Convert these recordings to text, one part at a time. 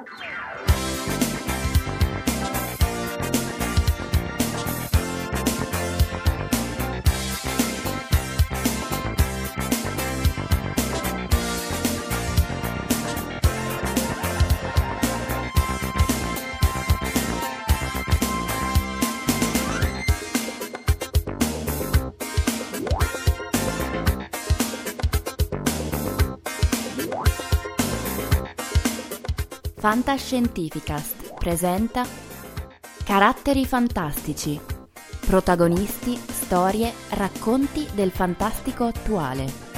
Música Fantascientificast presenta Caratteri fantastici. Protagonisti, storie, racconti del fantastico attuale.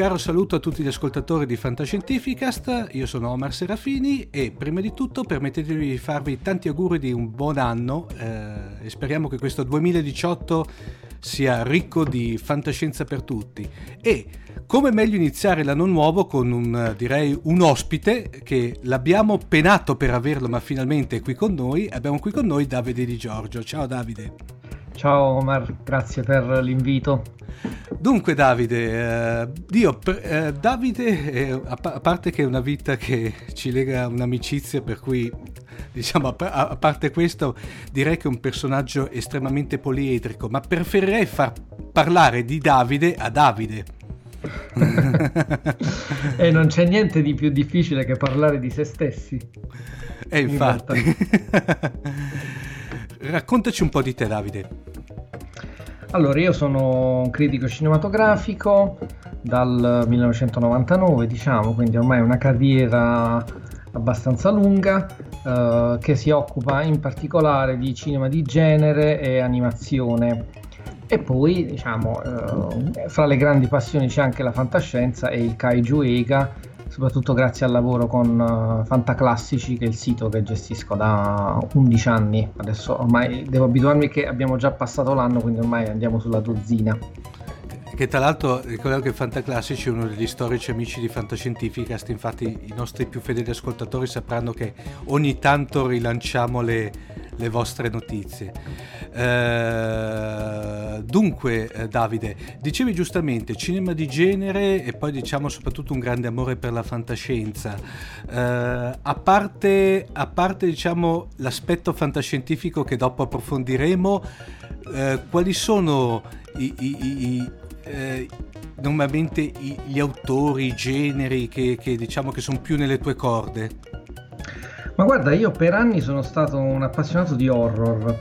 Caro saluto a tutti gli ascoltatori di Fantascientificast, io sono Omar Serafini e prima di tutto permettetemi di farvi tanti auguri di un buon anno eh, e speriamo che questo 2018 sia ricco di fantascienza per tutti. E come meglio iniziare l'anno nuovo con un, direi, un ospite che l'abbiamo penato per averlo ma finalmente è qui con noi, abbiamo qui con noi Davide Di Giorgio. Ciao Davide. Ciao Omar, grazie per l'invito. Dunque Davide, eh, Dio, eh, Davide, eh, a, a, parte che è una vita che ci lega un'amicizia, per cui diciamo a, a, parte questo direi che è un personaggio estremamente poliedrico, ma preferirei far parlare di Davide a Davide. e non c'è niente di più difficile che parlare di se stessi. E infatti. Raccontaci un po' di te Davide. Allora, io sono un critico cinematografico dal 1999, diciamo, quindi ormai una carriera abbastanza lunga eh, che si occupa in particolare di cinema di genere e animazione. E poi, diciamo, eh, fra le grandi passioni c'è anche la fantascienza e il kaiju Ega, soprattutto grazie al lavoro con uh, Fantaclassici, che è il sito che gestisco da 11 anni. Adesso ormai devo abituarmi che abbiamo già passato l'anno, quindi ormai andiamo sulla dozzina. Che tra l'altro ricordiamo che Fantaclassici è uno degli storici amici di Fantascientificast, infatti i nostri più fedeli ascoltatori sapranno che ogni tanto rilanciamo le, le vostre notizie. Eh, dunque, eh, Davide, dicevi giustamente cinema di genere e poi diciamo soprattutto un grande amore per la fantascienza. Eh, a parte, a parte diciamo, l'aspetto fantascientifico che dopo approfondiremo, eh, quali sono i, i, i eh, normalmente gli autori, i generi che, che diciamo che sono più nelle tue corde? Ma guarda, io per anni sono stato un appassionato di horror.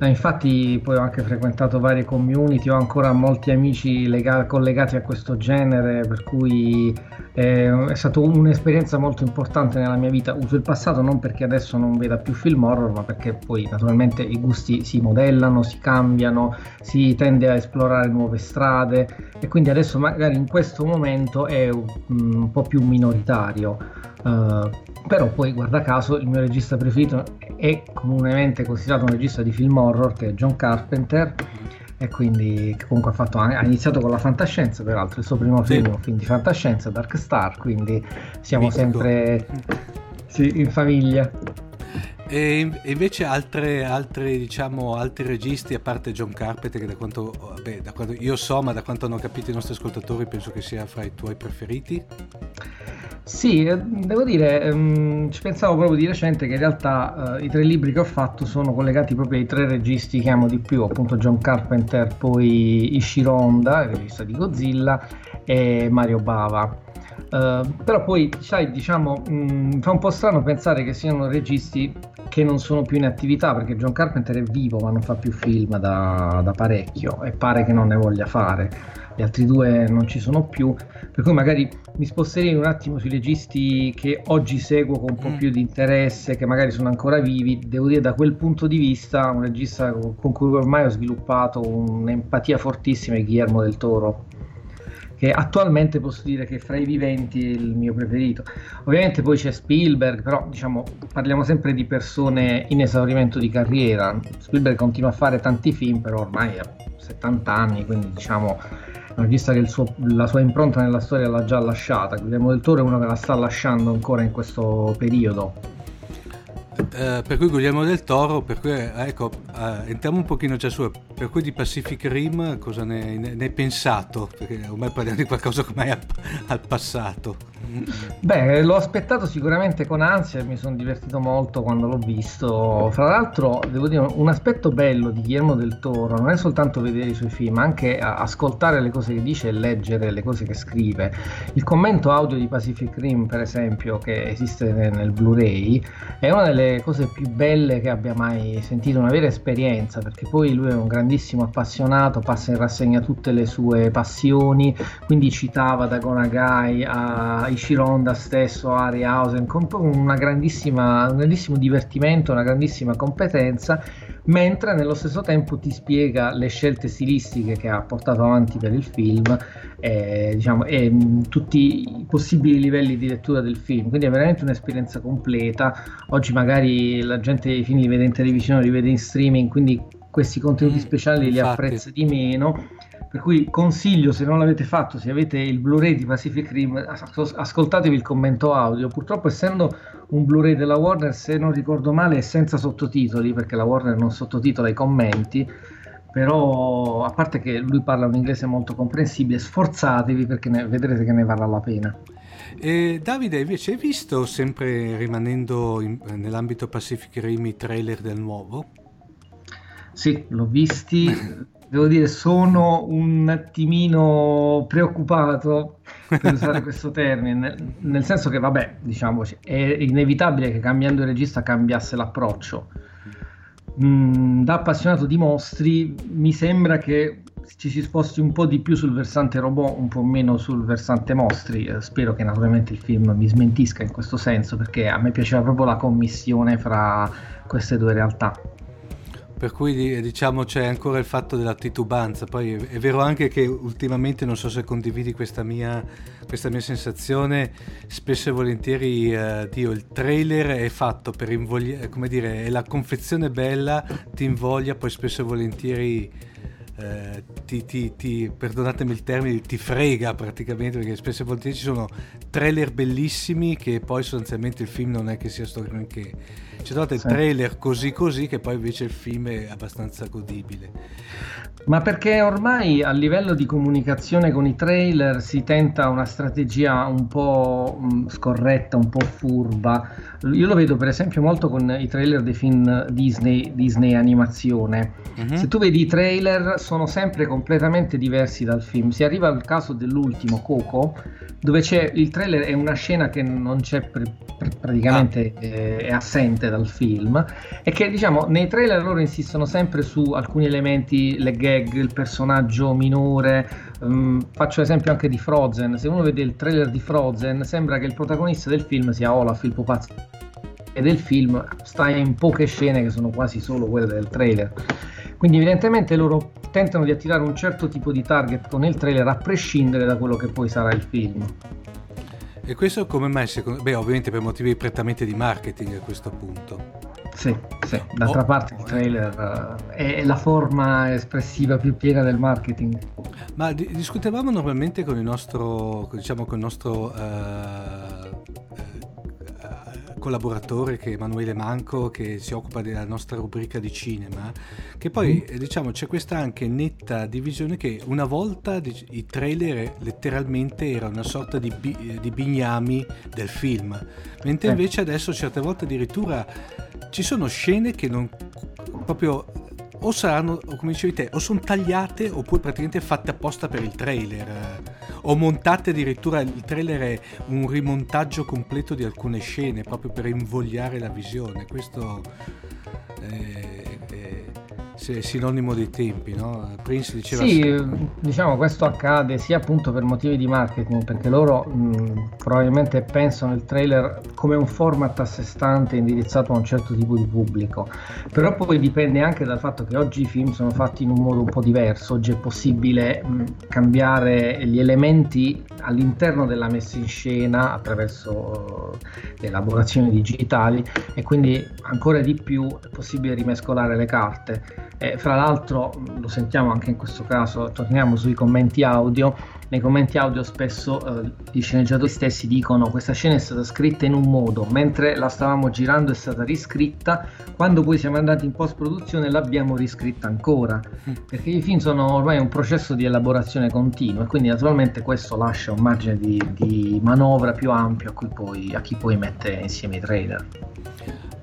Eh, infatti poi ho anche frequentato varie community, ho ancora molti amici lega- collegati a questo genere, per cui eh, è stata un'esperienza molto importante nella mia vita. Uso il passato non perché adesso non veda più film horror, ma perché poi naturalmente i gusti si modellano, si cambiano, si tende a esplorare nuove strade e quindi adesso magari in questo momento è un, un po' più minoritario. Uh, però poi guarda caso il mio regista preferito è comunemente considerato un regista di film horror che è John Carpenter e quindi comunque ha, fatto, ha iniziato con la fantascienza peraltro il suo primo film sì. un film di fantascienza Dark Star quindi siamo Mitico. sempre sì, in famiglia e invece altre, altre, diciamo, altri registi, a parte John Carpenter, che da quanto, vabbè, da quanto, io so, ma da quanto hanno capito i nostri ascoltatori, penso che sia fra i tuoi preferiti. Sì, eh, devo dire, um, ci pensavo proprio di recente che in realtà uh, i tre libri che ho fatto sono collegati proprio ai tre registi che amo di più, appunto John Carpenter, poi Ishiro Honda, il regista di Godzilla, e Mario Bava. Uh, però poi, sai, diciamo, mh, mm, fa un po' strano pensare che siano registi che non sono più in attività perché John Carpenter è vivo ma non fa più film da, da parecchio e pare che non ne voglia fare gli altri due non ci sono più, per cui magari mi sposterei un attimo sui registi che oggi seguo con un po' mm. più di interesse, che magari sono ancora vivi. Devo dire da quel punto di vista un regista con cui ormai ho sviluppato un'empatia fortissima è Guillermo del Toro che attualmente posso dire che fra i viventi è il mio preferito. Ovviamente poi c'è Spielberg, però diciamo parliamo sempre di persone in esaurimento di carriera. Spielberg continua a fare tanti film, però ormai ha 70 anni, quindi diciamo un regista che suo, la sua impronta nella storia l'ha già lasciata. Guillermo del Toro è uno che la sta lasciando ancora in questo periodo. Eh, per cui Guglielmo del Toro, per cui, eh, ecco, eh, entriamo un pochino già su, per cui di Pacific Rim cosa ne, ne, ne hai pensato? Perché ormai parliamo di qualcosa che mai al, al passato. Beh, l'ho aspettato sicuramente con ansia e mi sono divertito molto quando l'ho visto. Fra l'altro, devo dire, un aspetto bello di Guillermo del Toro non è soltanto vedere i suoi film, ma anche ascoltare le cose che dice e leggere le cose che scrive. Il commento audio di Pacific Rim, per esempio, che esiste nel Blu-ray, è una delle cose più belle che abbia mai sentito, una vera esperienza, perché poi lui è un grandissimo appassionato, passa in rassegna tutte le sue passioni, quindi citava da Gonagai a Ishironda stesso, Harryhausen, con un grandissimo divertimento, una grandissima competenza, mentre nello stesso tempo ti spiega le scelte stilistiche che ha portato avanti per il film e, diciamo, e tutti i possibili livelli di lettura del film. Quindi è veramente un'esperienza completa. Oggi magari la gente i film li vede in televisione, li vede in streaming, quindi questi contenuti mm, speciali li apprezza di meno per cui consiglio, se non l'avete fatto, se avete il Blu-ray di Pacific Rim, ascoltatevi il commento audio. Purtroppo, essendo un Blu-ray della Warner, se non ricordo male, è senza sottotitoli, perché la Warner non sottotitola i commenti. Però, a parte che lui parla un inglese molto comprensibile, sforzatevi perché ne, vedrete che ne varrà la pena. E Davide, invece, hai visto, sempre rimanendo in, nell'ambito Pacific Rim, i trailer del nuovo? Sì, l'ho visti. devo dire, sono un attimino preoccupato per usare questo termine, nel, senso che, vabbè, diciamo, è inevitabile che cambiando il regista cambiasse l'approccio. Mm, da appassionato di mostri, mi sembra che ci si sposti un po' di più sul versante robot, un po' meno sul versante mostri. Eh, spero che naturalmente il film mi smentisca in questo senso, perché a me piaceva proprio la commissione fra queste due realtà. Per cui diciamo c'è ancora il fatto della titubanza, poi è vero anche che ultimamente, non so se condividi questa mia, questa mia sensazione, spesso e volentieri eh, Dio, il trailer è fatto per invogliare, come dire, è la confezione bella, ti invoglia, poi spesso e volentieri eh, ti, ti, ti, perdonatemi il termine, ti frega praticamente perché spesso e volentieri ci sono trailer bellissimi che poi sostanzialmente il film non è che sia storico che ci sono sì. trailer così così che poi invece il film è abbastanza godibile. Ma perché ormai a livello di comunicazione con i trailer si tenta una strategia un po' mm, scorretta, un po' furba. Io lo vedo per esempio molto con i trailer dei film Disney, Disney animazione. Uh-huh. Se tu vedi i trailer sono sempre completamente diversi dal film. Si arriva al caso dell'ultimo Coco, dove c'è il trailer è una scena che non c'è pr- pr- praticamente ah. eh, è assente dal film e che diciamo nei trailer loro insistono sempre su alcuni elementi, le gag, il personaggio minore. Um, faccio esempio anche di Frozen. Se uno vede il trailer di Frozen, sembra che il protagonista del film sia Olaf, il pupazzo e del film sta in poche scene che sono quasi solo quelle del trailer. Quindi evidentemente loro tentano di attirare un certo tipo di target con il trailer a prescindere da quello che poi sarà il film. E questo come mai secondo Beh, ovviamente per motivi prettamente di marketing a questo punto. Sì, sì. d'altra oh, parte il trailer uh, è la forma espressiva più piena del marketing. Ma di- discutevamo normalmente con il nostro, diciamo, con il nostro uh, collaboratore che è Emanuele Manco che si occupa della nostra rubrica di cinema che poi mm. diciamo c'è questa anche netta divisione che una volta i trailer letteralmente era una sorta di, di bignami del film mentre invece adesso certe volte addirittura ci sono scene che non proprio o saranno, come dicevi te, o sono tagliate oppure praticamente fatte apposta per il trailer, eh, o montate addirittura, il trailer è un rimontaggio completo di alcune scene proprio per invogliare la visione. Questo è, è sinonimo dei tempi, no? Prince diceva... Sì, diciamo questo accade sia appunto per motivi di marketing, perché loro mh, probabilmente pensano il trailer come un format a sé stante indirizzato a un certo tipo di pubblico, però poi dipende anche dal fatto che oggi i film sono fatti in un modo un po' diverso, oggi è possibile mh, cambiare gli elementi all'interno della messa in scena attraverso uh, le elaborazioni digitali e quindi ancora di più è possibile rimescolare le carte. E fra l'altro lo sentiamo anche in questo caso, torniamo sui commenti audio, nei commenti audio spesso eh, gli sceneggiatori stessi dicono questa scena è stata scritta in un modo, mentre la stavamo girando è stata riscritta, quando poi siamo andati in post produzione l'abbiamo riscritta ancora, mm. perché i film sono ormai un processo di elaborazione continua e quindi naturalmente questo lascia un margine di, di manovra più ampio a, poi, a chi poi mette insieme i trailer.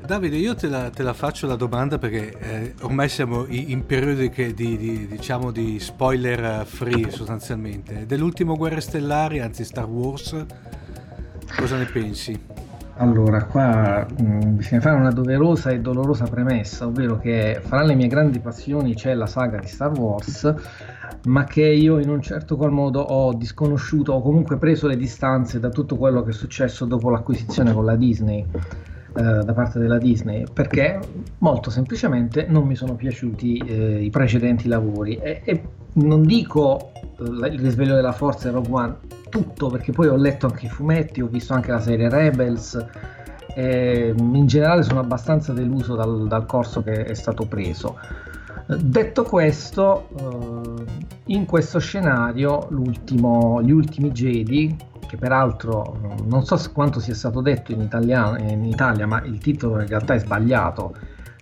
Davide, io te la, te la, faccio la domanda perché eh, ormai siamo in periodi di, di, diciamo di spoiler free sostanzialmente. Dell'ultimo Guerre Stellari, anzi Star Wars, cosa ne pensi? Allora, qua mh, mm, bisogna fare una doverosa e dolorosa premessa, ovvero che fra le mie grandi passioni c'è la saga di Star Wars, ma che io in un certo qual modo ho disconosciuto o comunque preso le distanze da tutto quello che è successo dopo l'acquisizione con la Disney eh, da parte della Disney perché molto semplicemente non mi sono piaciuti eh, i precedenti lavori. E, e non dico eh, il risveglio della forza e Rogue One tutto perché poi ho letto anche i fumetti ho visto anche la serie Rebels e in generale sono abbastanza deluso dal, dal corso che è stato preso. Detto questo eh, in questo scenario gli ultimi Jedi che peraltro non so quanto sia stato detto in, italiano, in Italia, ma il titolo in realtà è sbagliato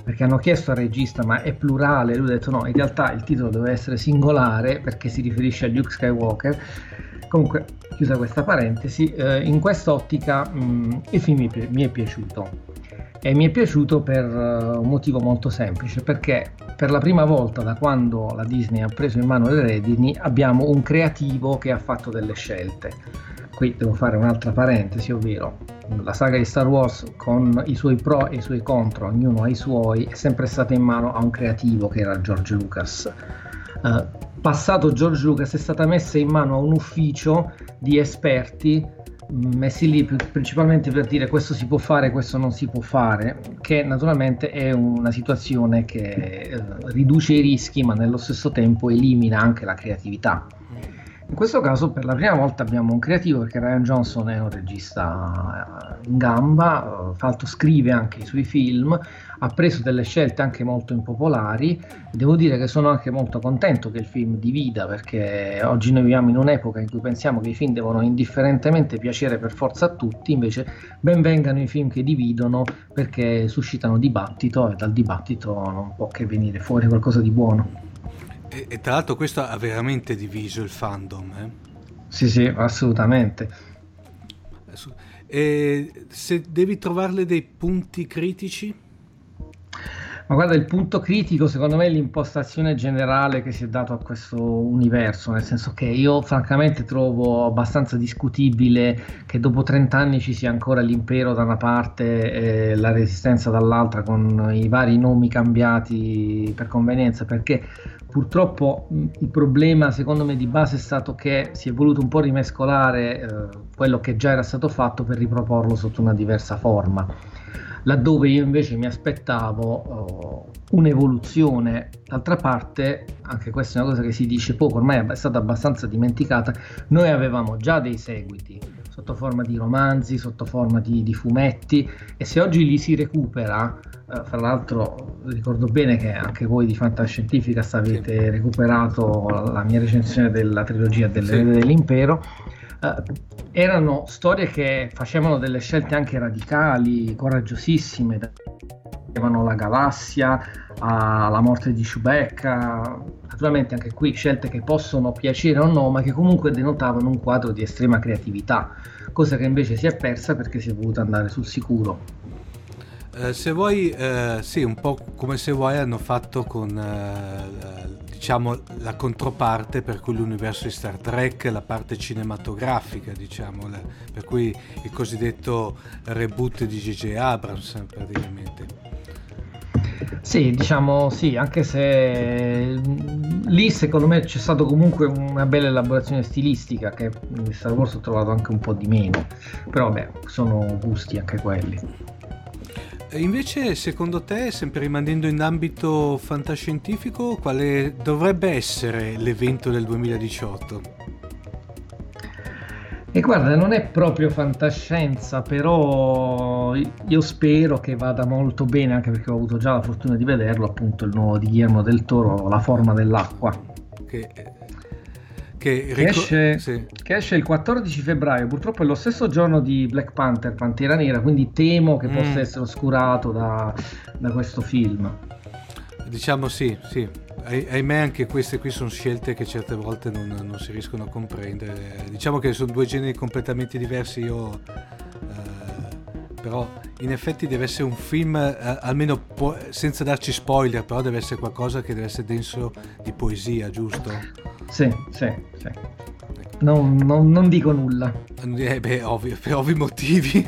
perché hanno chiesto al regista ma è plurale, lui ha detto no, in realtà il titolo deve essere singolare perché si riferisce a Luke Skywalker. Comunque, chiusa questa parentesi, eh, in quest'ottica mh, il film mi, mi, è piaciuto. E mi è piaciuto per uh, un motivo molto semplice perché per la prima volta da quando la Disney ha preso in mano le redini abbiamo un creativo che ha fatto delle scelte qui devo fare un'altra parentesi, ovvero la saga di Star Wars con i suoi pro e i suoi contro, ognuno ha i suoi, è sempre stata in mano a un creativo che era George Lucas. Uh, passato George Lucas è stata messa in mano a un ufficio di esperti mm, messi lì principalmente per dire questo si può fare, questo non si può fare, che naturalmente è una situazione che eh, riduce i rischi ma nello stesso tempo elimina anche la creatività. In questo caso per la prima volta abbiamo un creativo perché Ryan Johnson è un regista eh, in gamba, Falto scrive anche i suoi film, ha preso delle scelte anche molto impopolari. Devo dire che sono anche molto contento che il film divida perché oggi noi viviamo in un'epoca in cui pensiamo che i film devono indifferentemente piacere per forza a tutti, invece ben vengano i film che dividono perché suscitano dibattito e dal dibattito non può che venire fuori qualcosa di buono. E, e, tra l'altro questo ha veramente diviso il fandom. Eh? Sì, sì, assolutamente. E se devi trovarle dei punti critici? Ma guarda, il punto critico secondo me è l'impostazione generale che si è dato a questo universo, nel senso che io francamente trovo abbastanza discutibile che dopo 30 anni ci sia ancora l'impero da una parte e la resistenza dall'altra con i vari nomi cambiati per convenienza, perché purtroppo il problema secondo me di base è stato che si è voluto un po' rimescolare eh, quello che già era stato fatto per riproporlo sotto una diversa forma laddove io invece mi aspettavo uh, un'evoluzione. D'altra parte, anche questa è una cosa che si dice poco, ormai è stata abbastanza dimenticata, noi avevamo già dei seguiti sotto forma di romanzi, sotto forma di, di fumetti e se oggi li si recupera, uh, fra l'altro ricordo bene che anche voi di Fantascientifica avete recuperato la mia recensione della trilogia dell'Erede sì. dell'Impero, erano storie che facevano delle scelte anche radicali, coraggiosissime, avevano la galassia alla morte di Chewbacca, naturalmente anche qui scelte che possono piacere o no, ma che comunque denotavano un quadro di estrema creatività, cosa che invece si è persa perché si è voluto andare sul sicuro. Uh, se vuoi, uh, sì, un po' come se vuoi hanno fatto con uh, diciamo la controparte per cui l'universo di Star Trek, la parte cinematografica, diciamo, la, per cui il cosiddetto reboot di J.J. Abrams praticamente. Sì, diciamo sì, anche se lì secondo me c'è stata comunque una bella elaborazione stilistica che in Star Wars ho trovato anche un po' di meno, però beh, sono gusti anche quelli. Invece, secondo te, sempre rimanendo in ambito fantascientifico, quale dovrebbe essere l'evento del 2018? E guarda, non è proprio fantascienza, però io spero che vada molto bene, anche perché ho avuto già la fortuna di vederlo, appunto il nuovo di Guillermo del Toro, La forma dell'acqua. Che, che, ric- esce, sì. che, esce, il 14 febbraio, purtroppo è lo stesso giorno di Black Panther, Pantera Nera, quindi temo che mm. possa essere oscurato da, da questo film. Diciamo sì, sì, ahimè anche queste qui sono scelte che certe volte non, non, si riescono a comprendere. Diciamo che sono due generi completamente diversi, io, eh, però in effetti deve essere un film, eh, almeno po- senza darci spoiler, però deve essere qualcosa che deve essere denso di poesia, giusto? Sì, sì, sì. Non, non, non, dico nulla. Eh beh, ovvio, per ovvi motivi.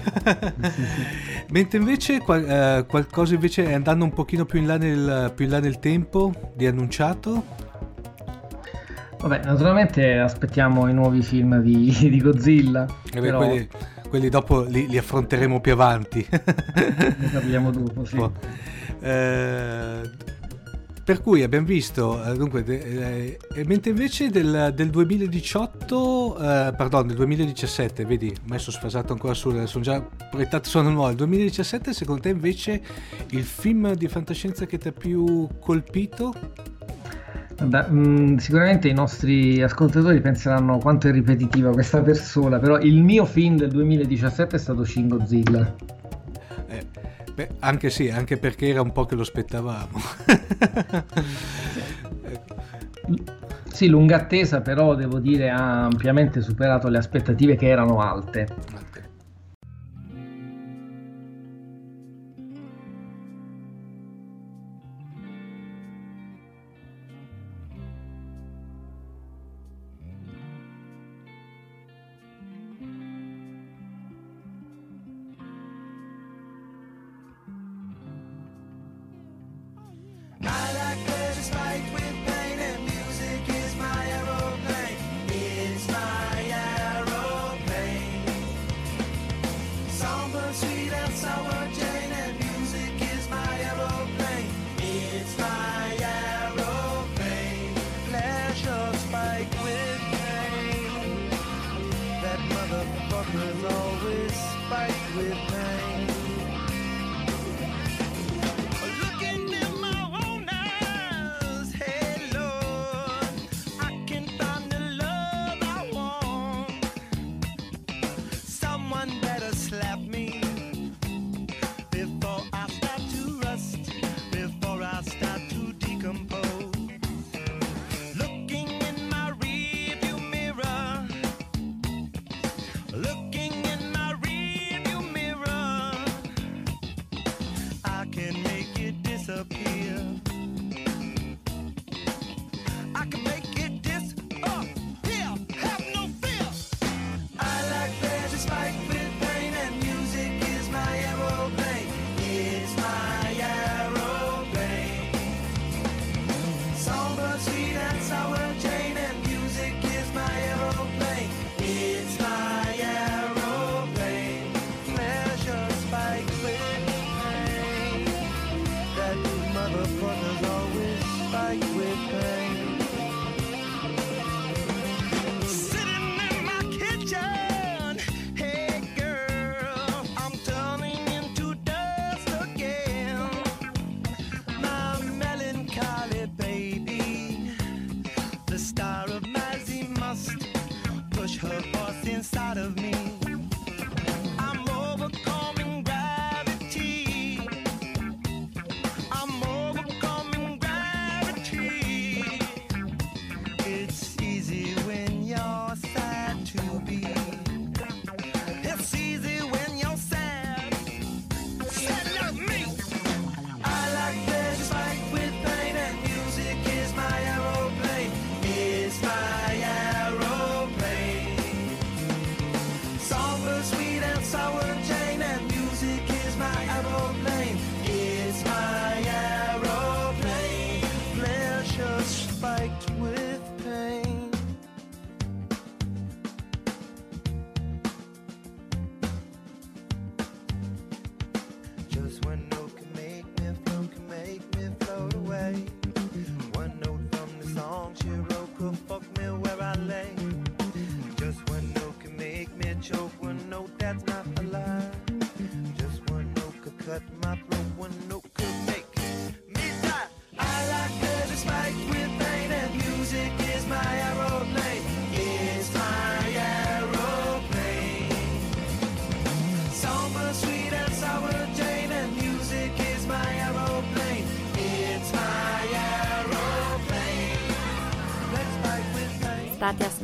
Mentre invece qual, eh, qualcosa invece è andando un pochino più in, là nel, più in là nel tempo di annunciato? Vabbè, naturalmente aspettiamo i nuovi film di, di Godzilla. Eh beh, però... quelli, quelli, dopo li, li, affronteremo più avanti. ne parliamo dopo, sì. Eh, per cui abbiamo visto, eh, dunque, eh, eh, mentre invece del, del 2018, eh, pardon, del 2017, vedi, ho messo sfasato ancora sul, sono già proiettato sono nuovo, il 2017 secondo te invece il film di fantascienza che ti ha più colpito? Beh, mh, mm, sicuramente i nostri ascoltatori penseranno quanto è ripetitiva questa persona, però il mio film del 2017 è stato Shin Godzilla. Beh, anche sì, anche perché era un po' che lo aspettavamo. sì, lunga attesa, però devo dire ha ampiamente superato le aspettative che erano alte. motherfucker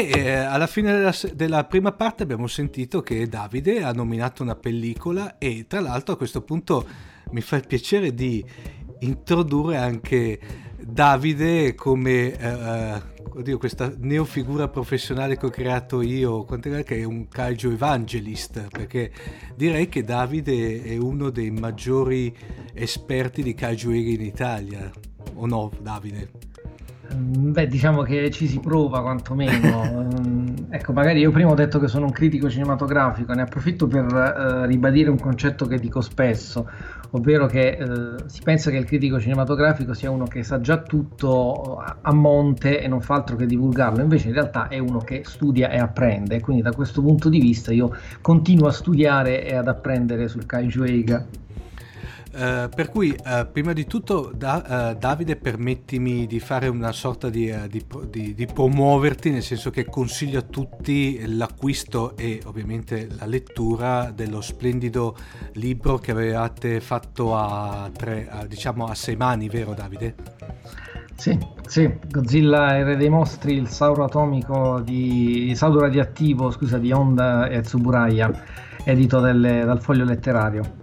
E eh, alla fine della, della, prima parte abbiamo sentito che Davide ha nominato una pellicola e tra l'altro a questo punto mi fa il piacere di introdurre anche Davide come eh, oddio, questa neofigura professionale che ho creato io, che è un kaiju evangelist, perché direi che Davide è uno dei maggiori esperti di kaiju in Italia, o no Davide? Mm, beh, diciamo che ci si prova quantomeno. Mm, ecco, magari io prima ho detto che sono un critico cinematografico, ne approfitto per uh, ribadire un concetto che dico spesso, ovvero che uh, si pensa che il critico cinematografico sia uno che sa già tutto a monte e non fa altro che divulgarlo, invece in realtà è uno che studia e apprende, quindi da questo punto di vista io continuo a studiare e ad apprendere sul Kaiju Eiga. Uh, per cui uh, prima di tutto da, uh, Davide permettimi di fare una sorta di, di, di, di, promuoverti nel senso che consiglio a tutti l'acquisto e ovviamente la lettura dello splendido libro che avevate fatto a, tre, a, diciamo a sei mani vero Davide? Sì, sì, Godzilla il re dei mostri, il sauro atomico di sauro radioattivo, scusa, di Honda e Tsuburaya, edito delle, dal foglio letterario.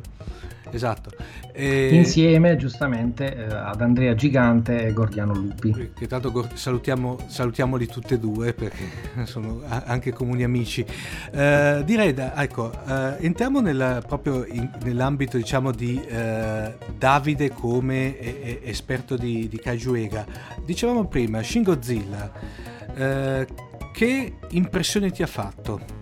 Esatto. E... Insieme giustamente eh, ad Andrea Gigante e Gordiano Lupi. Che tanto salutiamo, salutiamoli tutte e due perché sono anche comuni amici. Eh, direi, da, ecco, eh, entriamo nella, proprio in, nell'ambito diciamo di eh, Davide come e, e, esperto di, di Kaiju Ega. Dicevamo prima, Shin Godzilla, eh, che impressione ti ha fatto?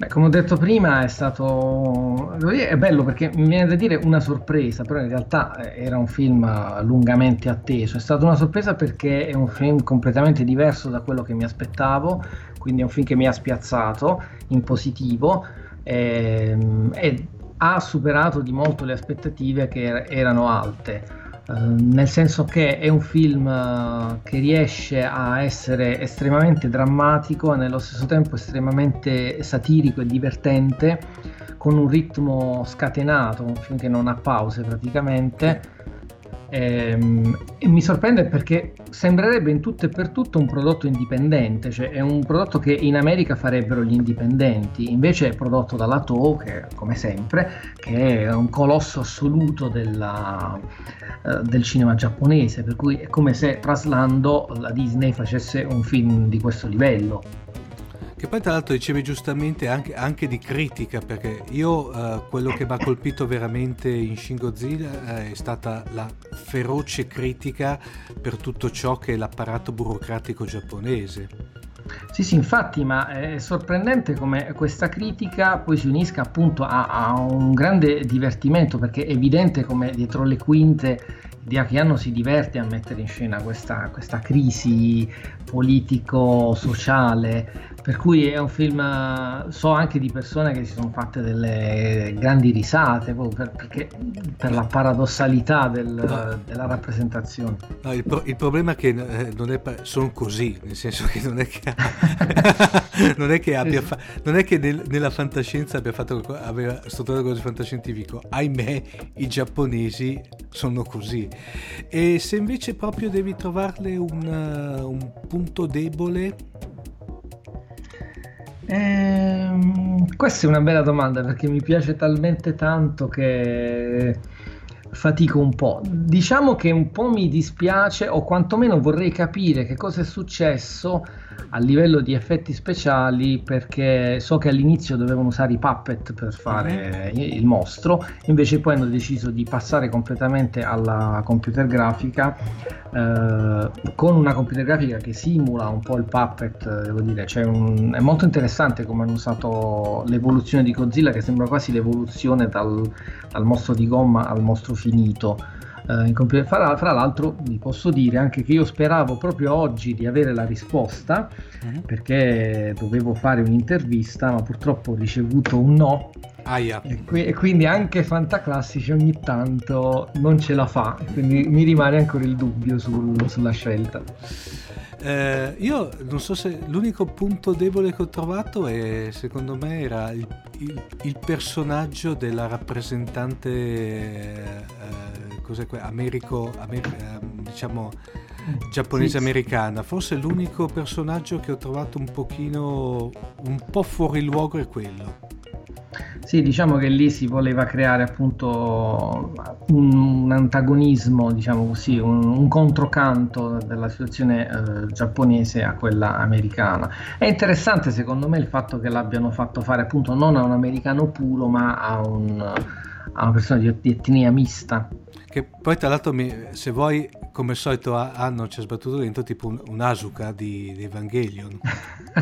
Beh, come ho detto prima, è stato è bello perché mi viene da dire una sorpresa, però in realtà eh, era un film lungamente atteso. È stata una sorpresa perché è un film completamente diverso da quello che mi aspettavo, quindi è un film che mi ha spiazzato in positivo e, ehm, e ha superato di molto le aspettative che er-, erano alte. Ehm, nel senso che è un film uh, che riesce a essere estremamente drammatico e nello stesso tempo estremamente satirico e divertente, con un ritmo scatenato, un film che non ha pause praticamente e, ehm, e, mi sorprende perché sembrerebbe in tutto e per tutto un prodotto indipendente, cioè è un prodotto che in America farebbero gli indipendenti, invece è prodotto dalla Toho, che come sempre, che è un colosso assoluto della, uh, del cinema giapponese, per cui è come se traslando la Disney facesse un film di questo livello. Che poi tra l'altro dicevi giustamente anche, anche di critica, perché io uh, quello che mi ha colpito veramente in Shin Godzilla uh, è stata la feroce critica per tutto ciò che è l'apparato burocratico giapponese. Sì, sì, infatti, ma è sorprendente come questa critica poi si unisca appunto a, a un grande divertimento, perché è evidente come dietro le quinte di Akiano si diverte a mettere in scena questa, questa crisi politico-sociale per cui è un film, so anche di persone che si sono fatte delle grandi risate per, perché, per la paradossalità del, no. della rappresentazione. No, il, pro, il, problema è che eh, non è, sono così, nel senso che non è che, non è che, abbia non è che nel, nella fantascienza abbia fatto aveva strutturato cose fantascientifico, ahimè i giapponesi sono così. E se invece proprio devi trovarle un, un punto debole Ehm, questa è una bella domanda perché mi piace talmente tanto che fatico un po'. Diciamo che un po' mi dispiace o quantomeno vorrei capire che cosa è successo a livello di effetti speciali perché so che all'inizio dovevano usare i puppet per fare mm-hmm. il mostro, invece poi hanno deciso di passare completamente alla computer grafica eh, con una computer grafica che simula un po' il puppet, devo dire, cioè un, è molto interessante come hanno usato l'evoluzione di Godzilla che sembra quasi l'evoluzione dal, dal mostro di gomma al mostro finito eh, fra, fra, l'altro vi posso dire anche che io speravo proprio oggi di avere la risposta uh-huh. perché dovevo fare un'intervista ma purtroppo ho ricevuto un no Aia. E, qui, e, quindi anche Fantaclassici ogni tanto non ce la fa quindi mi rimane ancora il dubbio sul, sulla scelta eh, io non so se l'unico punto debole che ho trovato è secondo me era il, il, il personaggio della rappresentante eh, cos'è que- Americo, Amer- ehm, diciamo giapponese americana. Forse l'unico personaggio che ho trovato un pochino un po' fuori luogo è quello. Sì, diciamo che lì si voleva creare appunto un, antagonismo, diciamo così, un, un controcanto della situazione eh, giapponese a quella americana. È interessante secondo me il fatto che l'abbiano fatto fare appunto non a un americano puro, ma a, un, a una persona di, di etnia mista. Che poi tra l'altro mi, se vuoi come al solito hanno ci ha sbattuto dentro tipo un, un Asuka di, di Evangelion.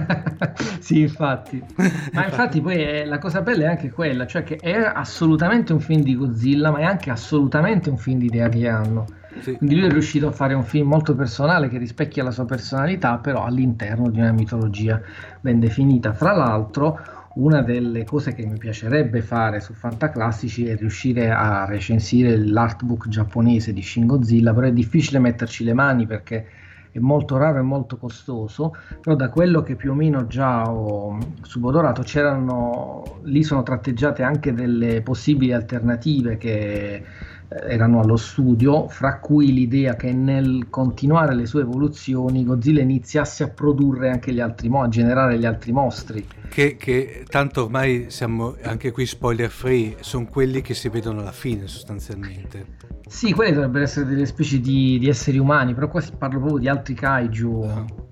sì, infatti. Ma infatti poi è, la cosa bella è anche quella, cioè che è assolutamente un film di Godzilla, ma è anche assolutamente un film di idea che hanno. Sì. Quindi lui è riuscito a fare un film molto personale che rispecchia la sua personalità, però all'interno di una mitologia ben definita. Fra l'altro, una delle cose che mi piacerebbe fare su Fantaclassici è riuscire a recensire l'artbook giapponese di Shin Godzilla, però è difficile metterci le mani perché è molto raro e molto costoso, però da quello che più o meno già ho subodorato c'erano, lì sono tratteggiate anche delle possibili alternative che erano allo studio, fra cui l'idea che nel continuare le sue evoluzioni Godzilla iniziasse a produrre anche gli altri mo- a generare gli altri mostri. Che, che tanto ormai siamo anche qui spoiler free, sono quelli che si vedono alla fine sostanzialmente. Sì, quelli dovrebbero essere delle specie di, di esseri umani, però qua si parla proprio di altri kaiju. Uh-huh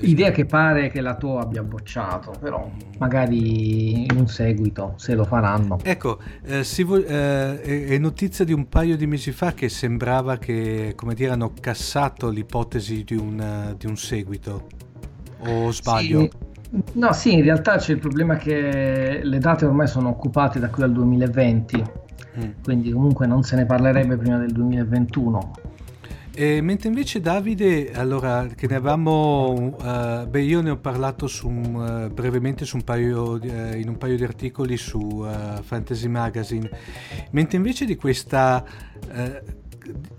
Idea che pare che la tua abbia bocciato, però magari in un seguito, se lo faranno. Ecco, eh, vo- eh, è notizia di un paio di mesi fa che sembrava che, come dire, hanno cassato l'ipotesi di un, di un seguito. O sbaglio? Sì. No, sì, in realtà c'è il problema che le date ormai sono occupate da qui al 2020, mm. quindi comunque non se ne parlerebbe prima del 2021 e mentre invece Davide, allora che ne avevamo, uh, beh io ne ho parlato su, uh, brevemente su un paio, uh, in un paio di articoli su Fantasy Magazine, mentre invece di questa,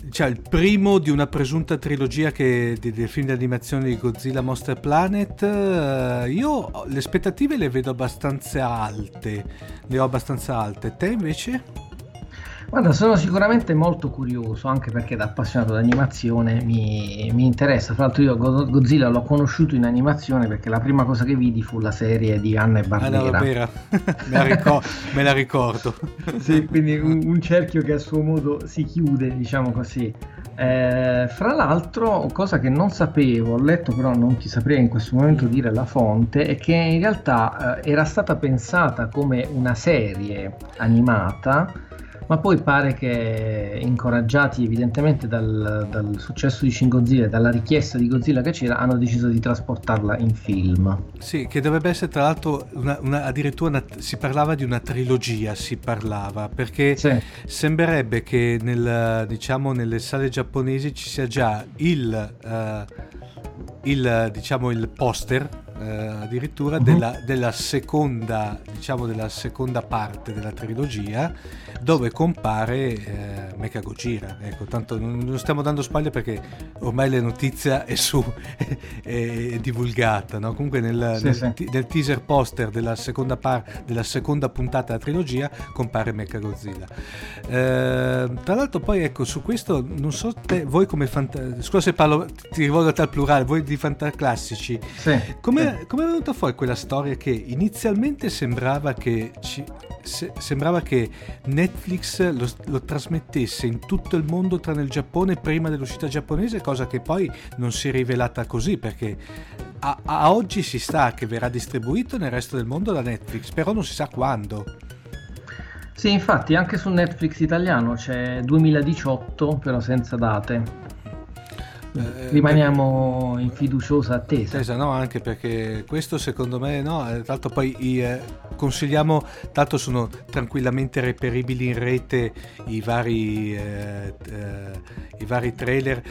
cioè il primo di una presunta trilogia che, di, del film di animazione di Godzilla Monster Planet, io le aspettative le vedo abbastanza alte, le ho abbastanza alte, te invece? Guarda, sono sicuramente molto curioso, anche perché da appassionato d'animazione mi, mi interessa. Tra l'altro io Godzilla l'ho conosciuto in animazione perché la prima cosa che vidi fu la serie di Anna e Barbera. Anna Barbera, me, la ricor- me la ricordo. sì, quindi un, un, cerchio che a suo modo si chiude, diciamo così. Eh, fra l'altro, cosa che non sapevo, ho letto però non ti saprei in questo momento dire la fonte, è che in realtà eh, era stata pensata come una serie animata ma poi pare che incoraggiati evidentemente dal, dal successo di Shin Godzilla e dalla richiesta di Godzilla che c'era hanno deciso di trasportarla in film. Sì, che dovrebbe essere tra l'altro una, una, addirittura una, si parlava di una trilogia, si parlava, perché sì. sembrerebbe che nel, diciamo, nelle sale giapponesi ci sia già il... Uh, il, diciamo, il poster eh, addirittura uh-huh. della, della, seconda, diciamo, della seconda parte della trilogia dove compare eh, Mecha Gojira. Ecco, tanto non, non, stiamo dando spaglie perché ormai la notizia è su, è, è divulgata. No? Comunque nel, sì, nel, sì. nel, teaser poster della seconda, par- della seconda puntata della trilogia compare Mecha Godzilla. Eh, tra l'altro poi ecco su questo non so te, voi come fanta- scusa se parlo ti rivolgo a te al plurale, voi di fantaclassici, sì, come, come è venuta fuori quella storia che inizialmente sembrava che ci, se, sembrava che Netflix lo, lo, trasmettesse in tutto il mondo tranne il Giappone prima dell'uscita giapponese, cosa che poi non si è rivelata così perché a, a oggi si sa che verrà distribuito nel resto del mondo da Netflix, però non si sa quando. Sì, infatti anche su Netflix italiano c'è 2018, però senza date. Eh, rimaniamo in fiduciosa attesa. attesa. No, anche perché questo secondo me no, eh, tanto poi eh, consigliamo, tanto sono tranquillamente reperibili in rete i vari, eh, eh i vari trailer.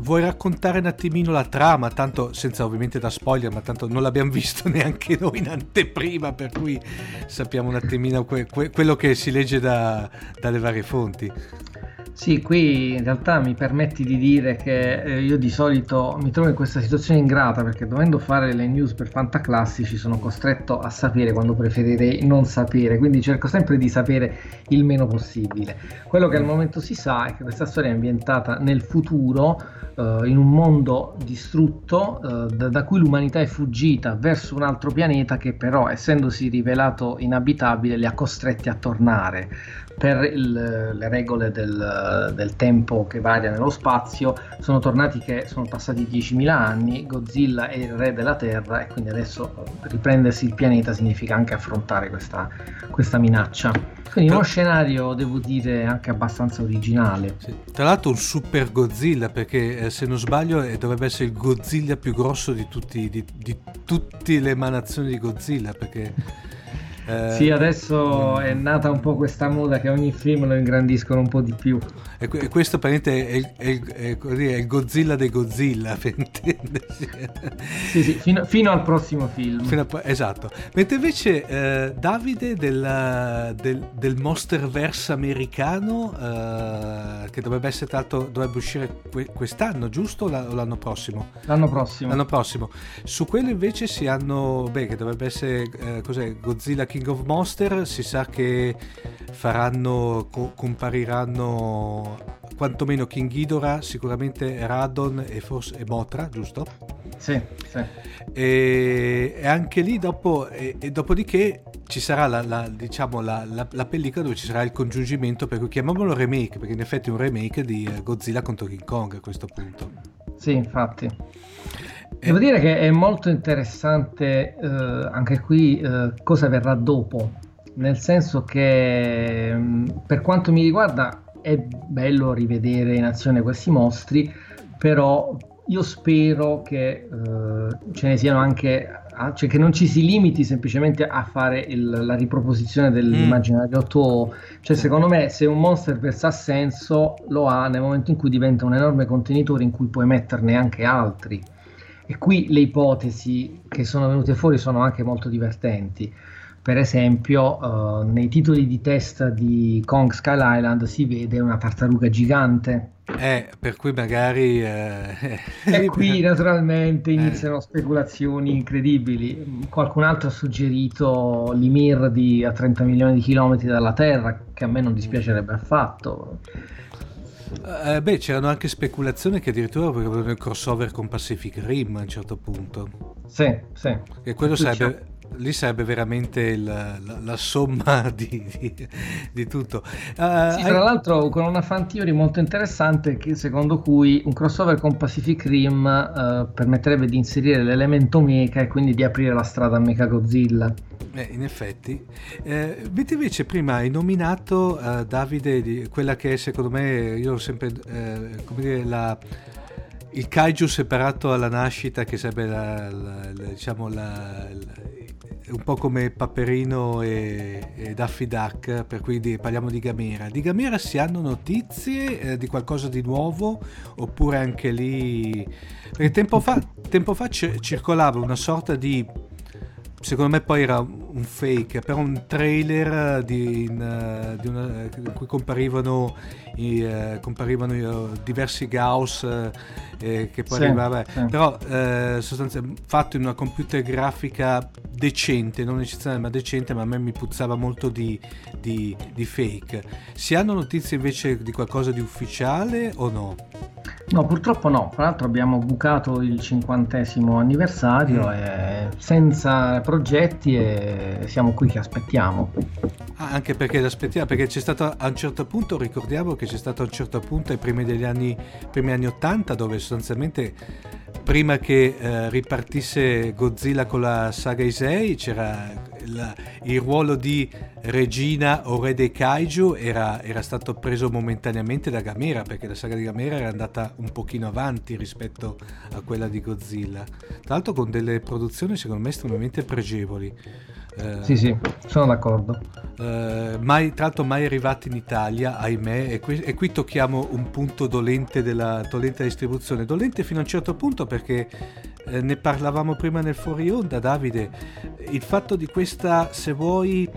Vuoi raccontare un attimino la trama, tanto senza ovviamente da spoiler, ma tanto non l'abbiamo visto neanche noi in anteprima, per cui sappiamo un attimino que- que- quello che si legge da, dalle varie fonti. Sì, qui in realtà mi permetti di dire che eh, io di solito mi trovo in questa situazione ingrata perché dovendo fare le news per Fantaclassici sono costretto a sapere quando preferirei non sapere, quindi cerco sempre di sapere il meno possibile. Quello che al momento si sa è che questa storia è ambientata nel futuro, eh, in un mondo distrutto eh, da, da cui l'umanità è fuggita verso un altro pianeta che però essendosi rivelato inabitabile li ha costretti a tornare per il, le regole del, del, tempo che varia nello spazio, sono tornati che sono passati 10.000 anni, Godzilla è il re della Terra e quindi adesso riprendersi il pianeta significa anche affrontare questa, questa minaccia. Quindi uno scenario, devo dire, anche abbastanza originale. Sì. Tra l'altro un super Godzilla, perché eh, se non sbaglio eh, dovrebbe essere il Godzilla più grosso di, tutti, di, di tutte le emanazioni di Godzilla, perché... Eh, sì, adesso è nata un po' questa moda che ogni film lo ingrandiscono un po' di più. E, e questo praticamente è, è, è, è, il Godzilla dei Godzilla, per intendersi. Sì, sì, fino, fino al prossimo film. A, esatto. Mentre invece eh, Davide del, del, del Monsterverse americano, eh, che dovrebbe essere tra l'altro, dovrebbe uscire quest'anno, giusto? O l'anno prossimo? L'anno prossimo. L'anno prossimo. Su quello invece si hanno, beh, che dovrebbe essere, eh, cos'è, Godzilla King of Monster, si sa che faranno, co- compariranno quantomeno King Ghidorah, sicuramente Radon e forse e Motra, giusto? Sì, sì. E, e anche lì dopo, e, e dopodiché ci sarà la, la, diciamo, la, la, pellicola dove ci sarà il congiungimento, per cui chiamiamolo remake, perché in effetti è un remake di eh, Godzilla contro King Kong a questo punto. Sì, infatti. Devo dire che è molto interessante eh, anche qui eh, cosa verrà dopo, nel senso che mm, per quanto mi riguarda è bello rivedere in azione questi mostri, però io spero che uh, ce ne siano anche, cioè che non ci si limiti semplicemente a fare il, la riproposizione dell'immaginario mm. Toho. Cioè, secondo me, se un Monsterverse ha senso, lo ha nel momento in cui diventa un enorme contenitore in cui puoi metterne anche altri. E qui le ipotesi che sono venute fuori sono anche molto divertenti. Per esempio, uh, nei titoli di testa di Kong Skull Island si vede una tartaruga gigante. Eh, per cui magari... Eh... e qui naturalmente iniziano eh. speculazioni incredibili. Qualcun altro ha suggerito l'Imir di, a 30 milioni di chilometri dalla Terra, che a me non dispiacerebbe affatto. Eh, beh, c'erano anche speculazioni che addirittura avrebbero il crossover con Pacific Rim a un certo punto. Sì, sì. E quello sarebbe, lì sarebbe veramente il, la, la, somma di, di, di tutto. Uh, sì, hai... Tra l'altro con una fan theory molto interessante che, secondo cui un crossover con Pacific Rim uh, permetterebbe di inserire l'elemento mecha e quindi di aprire la strada a Mecha Godzilla. Eh, in effetti. Eh, invece prima hai nominato uh, Davide di quella che è secondo me, io ho sempre, come dire, la il kaiju separato alla nascita che sarebbe la, la, la, diciamo un po' come Paperino e, e, Daffy Duck per cui di, parliamo di Gamera. Di Gamera si hanno notizie eh, di qualcosa di nuovo? Oppure anche lì perché tempo fa, tempo fa c- circolava una sorta di secondo me poi era un fake, però un trailer di, in, di una, in cui comparivano, i, eh, comparivano i, diversi Gauss eh, che poi sì, arrivava, sì. però eh, sostanzialmente fatto in una computer grafica decente, non eccezionale ma decente, ma a me mi puzzava molto di, di, di fake. Si hanno notizie invece di qualcosa di ufficiale o no? No, purtroppo no. Tra l'altro abbiamo bucato il cinquantesimo anniversario mm. e senza progetti e siamo qui che aspettiamo. Ah, anche perché aspettiamo, perché c'è stato a un certo punto, ricordiamo che c'è stato a un certo punto ai primi degli anni, primi anni 80 dove sostanzialmente prima che eh, ripartisse Godzilla con la saga Isei c'era il, il, ruolo di regina o re dei kaiju era, era, stato preso momentaneamente da Gamera perché la saga di Gamera era andata un pochino avanti rispetto a quella di Godzilla tra l'altro con delle produzioni secondo me estremamente pregevoli eh, sì, sì, sono d'accordo. Eh, mai, tra l'altro mai arrivati in Italia, ahimè, e qui, e qui tocchiamo un punto dolente della dolente distribuzione. Dolente fino a un certo punto perché eh, ne parlavamo prima nel fuori onda, Davide, il fatto di questa, se vuoi,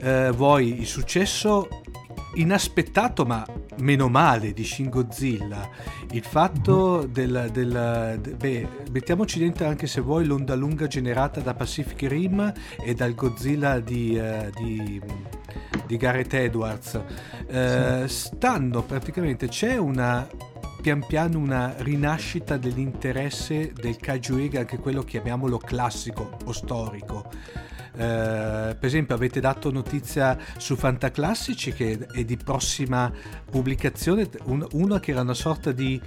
eh, vuoi il successo inaspettato ma meno male di Shin Godzilla il fatto mhm. del, del de, beh, mettiamoci dentro anche se vuoi l'onda lunga generata da Pacific Rim e dal Godzilla di, uh, di, di Gareth Edwards uh, sì. stanno praticamente c'è una pian piano una rinascita dell'interesse del Kaiju Ega anche quello chiamiamolo classico o storico. Eh, per esempio avete dato notizia su Fantaclassici che è di prossima pubblicazione, un, una che era una sorta di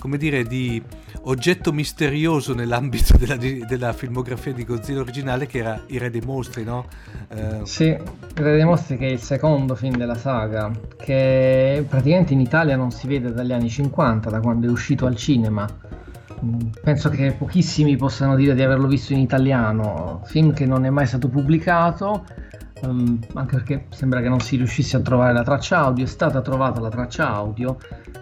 come dire, di oggetto misterioso nell'ambito della, della, filmografia di Godzilla originale che era I Re dei Mostri, no? Eh... Sì, I Re dei Mostri che è il secondo film della saga, che praticamente in Italia non si vede dagli anni 50, da quando è uscito al cinema penso che pochissimi possano dire di averlo visto in italiano, film che non è mai stato pubblicato, um, anche perché sembra che non si riuscisse a trovare la traccia audio, è stata trovata la traccia audio,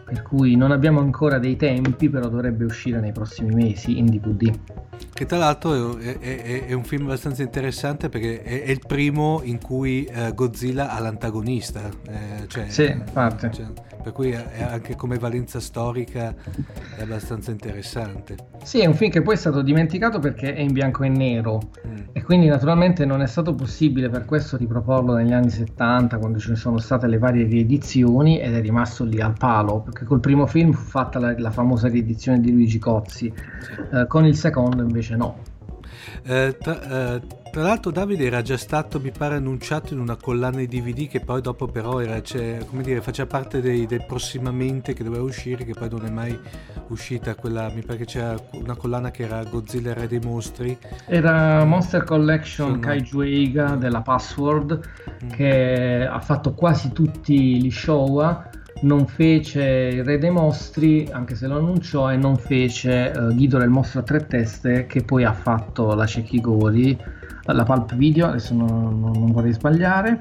per cui non abbiamo ancora dei tempi, però dovrebbe uscire nei prossimi mesi in DVD. Che tra l'altro è, è, è un film abbastanza interessante perché è, è il primo in cui eh, Godzilla ha l'antagonista. Eh, cioè, sì, infatti. Cioè, per cui anche come valenza storica è abbastanza interessante. Sì, è un film che poi è stato dimenticato perché è in bianco e nero mm. e quindi naturalmente non è stato possibile per questo riproporlo negli anni 70 quando ci sono state le varie riedizioni ed è rimasto lì al palo perché col primo film fu fatta la, la famosa riedizione di Luigi Cozzi, eh, con il secondo invece no. Eh, tra, eh, tra, l'altro Davide era già stato, mi pare, annunciato in una collana di DVD che poi dopo però era, cioè, come dire, faceva parte dei, del prossimamente che doveva uscire, che poi non è mai uscita quella, mi pare che c'era una collana che era Godzilla Re dei Mostri. Era Monster Collection Sono... Kaiju Eiga della Password, mm. che ha fatto quasi tutti gli Showa non fece il Re dei Mostri, anche se lo annunciò, e non fece uh, Ghidorah il mostro a tre teste, che poi ha fatto la Cecchigori la Pulp Video, adesso non, non, vorrei sbagliare.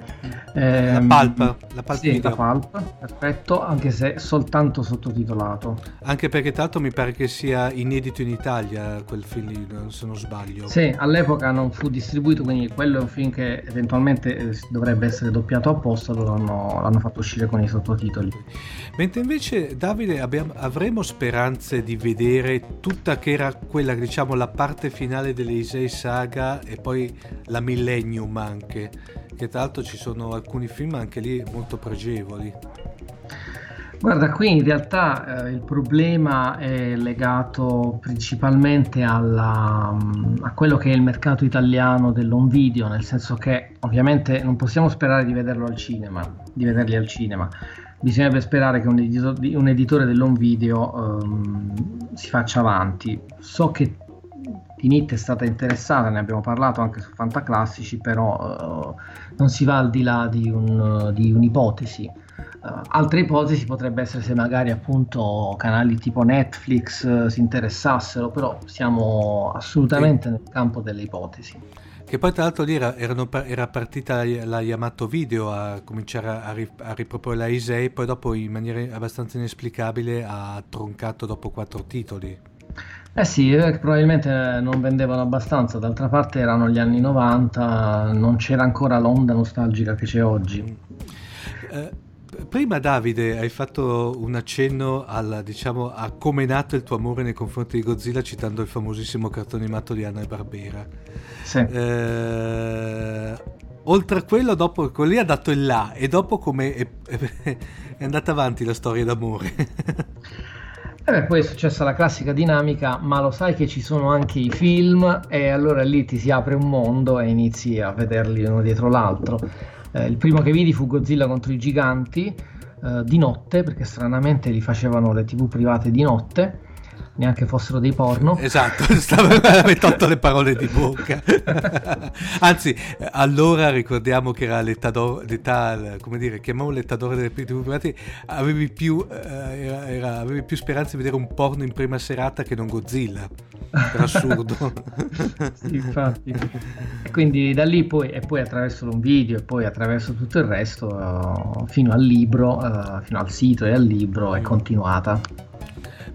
Eh, la Pulp, la Pulp sì, Video. La Pulp, perfetto, anche se soltanto sottotitolato. Anche perché tanto mi pare che sia inedito in Italia quel film, se non sbaglio. Sì, all'epoca non fu distribuito, quindi quello è un film che eventualmente eh, dovrebbe essere doppiato apposta, l'hanno, l'hanno fatto uscire con i sottotitoli. Mentre invece Davide abbiamo, avremo speranze di vedere tutta che era quella, diciamo, la parte finale delle Isei Saga e poi la Millennium anche, che tra l'altro ci sono alcuni film anche lì molto pregevoli. Guarda, qui in realtà eh, il problema è legato principalmente alla, mm, a quello che è il mercato italiano dell'home video, nel senso che ovviamente non possiamo sperare di vederlo al cinema, di vederli al cinema. Bisognerebbe sperare che un, edito- un editore dell'home video ehm, si faccia avanti. So che Tinit è stata interessata, ne abbiamo parlato anche su Fantaclassici, però eh, non si va al di là di, un, di un'ipotesi Uh, altre ipotesi potrebbe essere se magari appunto canali tipo Netflix uh, si interessassero, però siamo assolutamente sì. nel campo delle ipotesi. Che poi tra l'altro lì era, erano, era partita la Yamato Video a cominciare a, a riproporre la Isei, poi dopo in maniera abbastanza inesplicabile ha troncato dopo quattro titoli. Eh sì, eh, probabilmente non vendevano abbastanza, d'altra parte erano gli anni 90, non c'era ancora l'onda nostalgica che c'è oggi. Eh, prima Davide hai fatto un accenno al, diciamo, a come è nato il tuo amore nei confronti di Godzilla citando il famosissimo cartone animato di Anna e Barbera. Sì. Eh, oltre a quello, dopo quello lì ha dato il là e dopo come è, è andata avanti la storia d'amore. Eh poi è successa la classica dinamica, ma lo sai che ci sono anche i film e allora lì ti si apre un mondo e inizi a vederli uno dietro l'altro. Eh, il primo che vidi fu Godzilla contro i giganti eh, di notte, perché stranamente li facevano le tv private di notte neanche fossero dei porno. Esatto, mi tolto le parole di bocca. Anzi, allora ricordiamo che era l'età, l'età come dire, chiamiamo l'età d'oro delle TV private, avevi più, eh, era, era, avevi più speranza di vedere un porno in prima serata che non Godzilla. Per assurdo. sì, infatti. Quindi da lì poi, e poi attraverso un video e poi attraverso tutto il resto, fino al libro, uh, fino al sito e al libro è continuata.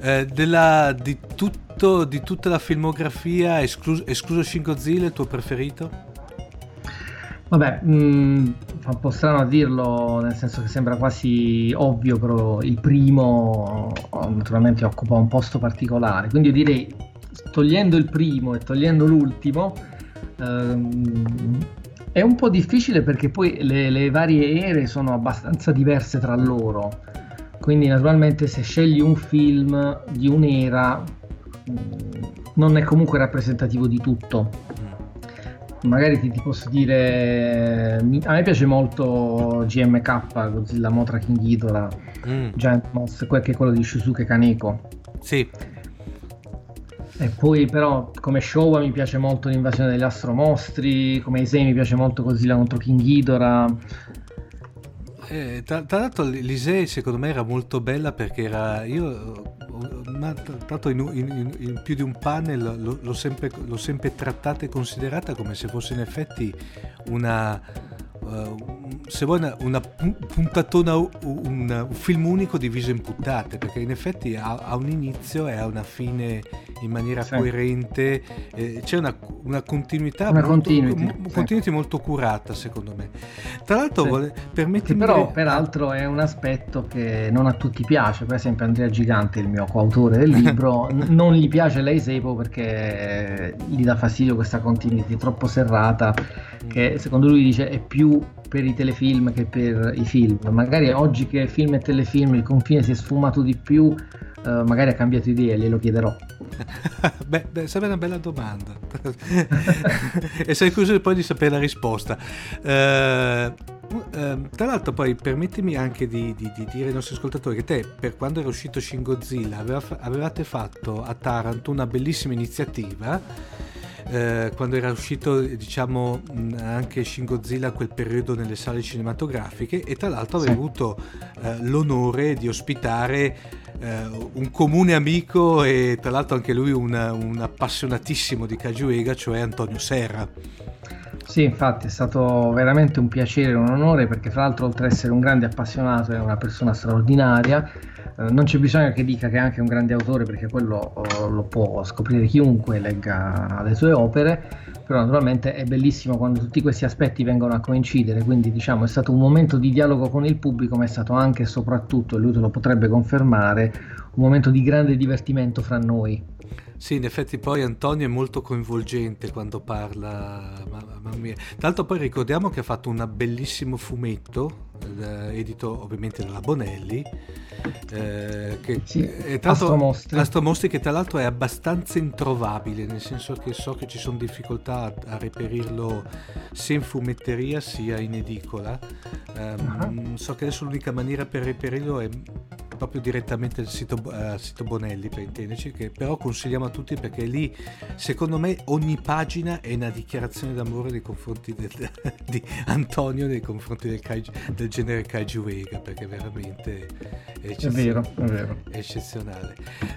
Eh, della, di, tutto, di, tutta la filmografia, escluso, escluso Shin Godzilla, il tuo preferito? Vabbè, mh, mm, fa un po' strano a dirlo, nel senso che sembra quasi ovvio, però il primo naturalmente occupa un posto particolare. Quindi io direi, togliendo il primo e togliendo l'ultimo, ehm, è un po' difficile perché poi le, le varie ere sono abbastanza diverse tra loro quindi naturalmente se scegli un film di un'era mm, non è comunque rappresentativo di tutto. Magari ti, ti posso dire, a me piace molto GMK, Godzilla Motra King Ghidorah, mm. Giant Moss, quel che è quello di Shusuke Kaneko. Sì. E poi però come Showa mi piace molto l'invasione degli astromostri, come Isei mi piace molto Godzilla contro King Ghidorah. Eh, tra, tra, l'altro l'Isei secondo me era molto bella perché era io ma tanto in, in, in, più di un panel l'ho, l'ho, sempre, l'ho sempre trattata e considerata come se fosse in effetti una uh, se vuoi una, una puntatona un, un, film unico diviso in puntate perché in effetti ha, ha un inizio e ha una fine in maniera sì. coerente eh, c'è una, una continuità una molto, continuity, m- continuity molto curata secondo me tra l'altro sì. vuole, permettimi però peraltro è un aspetto che non a tutti piace per esempio Andrea Gigante il mio coautore del libro n- non gli piace lei Seipo perché gli dà fastidio questa continuity troppo serrata che secondo lui dice è più per i telefilm che per i film. Magari oggi che film e telefilm il confine si è sfumato di più, uh, magari ha cambiato idea, glielo chiederò. beh, beh, sarebbe una bella domanda. e sei curioso poi di sapere la risposta. Uh, Uh, tra l'altro poi permettimi anche di, di, di, dire ai nostri ascoltatori che te per quando era uscito Shin Godzilla aveva, avevate fatto a Taranto una bellissima iniziativa eh, quando era uscito diciamo anche Shin Godzilla a quel periodo nelle sale cinematografiche e tra l'altro sì. avevo avuto eh, l'onore di ospitare eh, un comune amico e tra l'altro anche lui un, un appassionatissimo di Cajuega cioè Antonio Serra. Sì, infatti è stato veramente un piacere e un onore perché fra l'altro oltre ad essere un grande appassionato è una persona straordinaria non c'è bisogno che dica che è anche un grande autore perché quello oh, lo può scoprire chiunque legga le sue opere, però naturalmente è bellissimo quando tutti questi aspetti vengono a coincidere, quindi diciamo è stato un momento di dialogo con il pubblico, ma è stato anche e soprattutto, e lui te lo potrebbe confermare, un momento di grande divertimento fra noi. Sì, in effetti poi Antonio è molto coinvolgente quando parla, mamma mia. Tra l'altro poi ricordiamo che ha fatto un bellissimo fumetto, eh, edito ovviamente dalla Bonelli, eh, che sì, è Astromostri. Astromostri che tra l'altro è abbastanza introvabile, nel senso che so che ci sono difficoltà a, a reperirlo sia in fumetteria sia in edicola. Um, uh-huh. So che adesso l'unica maniera per reperirlo è proprio direttamente al sito, uh, sito, Bonelli per intenderci, che però consigliamo a tutti perché lì secondo me ogni pagina è una dichiarazione d'amore nei confronti del, di Antonio nei confronti del, del genere Kaiju Vega perché veramente è, è vero, è vero. È eccezionale.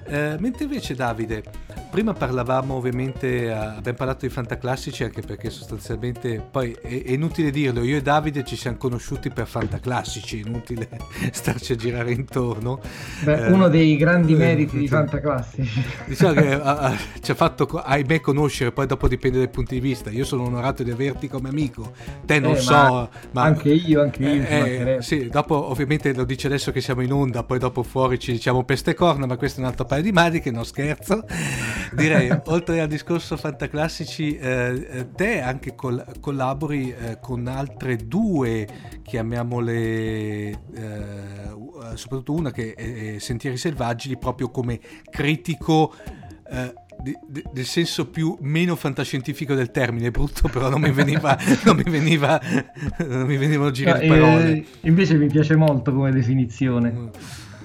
Uh, mentre invece Davide, prima parlavamo ovviamente, uh, abbiamo parlato di fantaclassici anche perché sostanzialmente poi è, è inutile dirlo, io e Davide ci siamo conosciuti per fantaclassici, è inutile starci a girare intorno Beh, eh, uno dei grandi eh, meriti di Fantaclassici. Diciamo che a, a, ci ha fatto, ahimè, conoscere, poi dopo dipende dai punti di vista. Io sono onorato di averti come amico, te non eh, so, ma, ma, Anche io, anche io. Eh, sì, dopo ovviamente lo dice adesso che siamo in onda, poi dopo fuori ci diciamo peste corna, ma questo è un altro paio di maniche, non scherzo. Direi, oltre al discorso Fantaclassici, eh, eh, te anche col- collabori con altre due, chiamiamole, soprattutto una che è Sentieri Selvaggi proprio come critico eh, del senso più meno fantascientifico del termine, brutto però non mi veniva, non mi veniva, non mi venivano giri di parole. Eh, invece mi piace molto come definizione. Mm.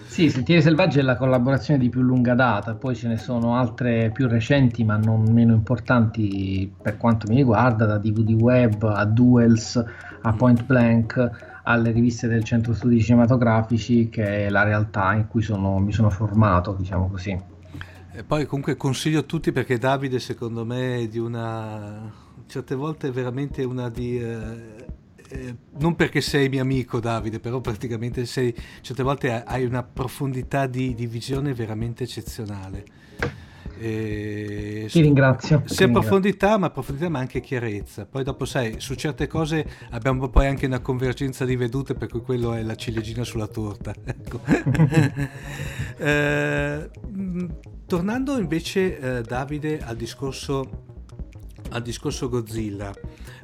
Sì, Sentieri Selvaggi è la collaborazione di più lunga data, poi ce ne sono altre più recenti ma non meno importanti per quanto mi riguarda, da DVD Web a Duels a Point Blank alle riviste del centro studi cinematografici che è la realtà in cui sono, mi sono formato, diciamo così. E poi comunque consiglio a tutti perché Davide secondo me è di una... certe volte è veramente una di... Eh, eh, non perché sei mio amico Davide, però praticamente sei, certe volte hai una profondità di, di visione veramente eccezionale. E ti ringrazio. Sia profondità, ma profondità, ma anche chiarezza. Poi dopo, sai, su certe cose abbiamo poi anche una convergenza di vedute, per cui quello è la ciliegina sulla torta. Ecco. eh, tornando invece, eh, Davide, al discorso, al discorso Godzilla.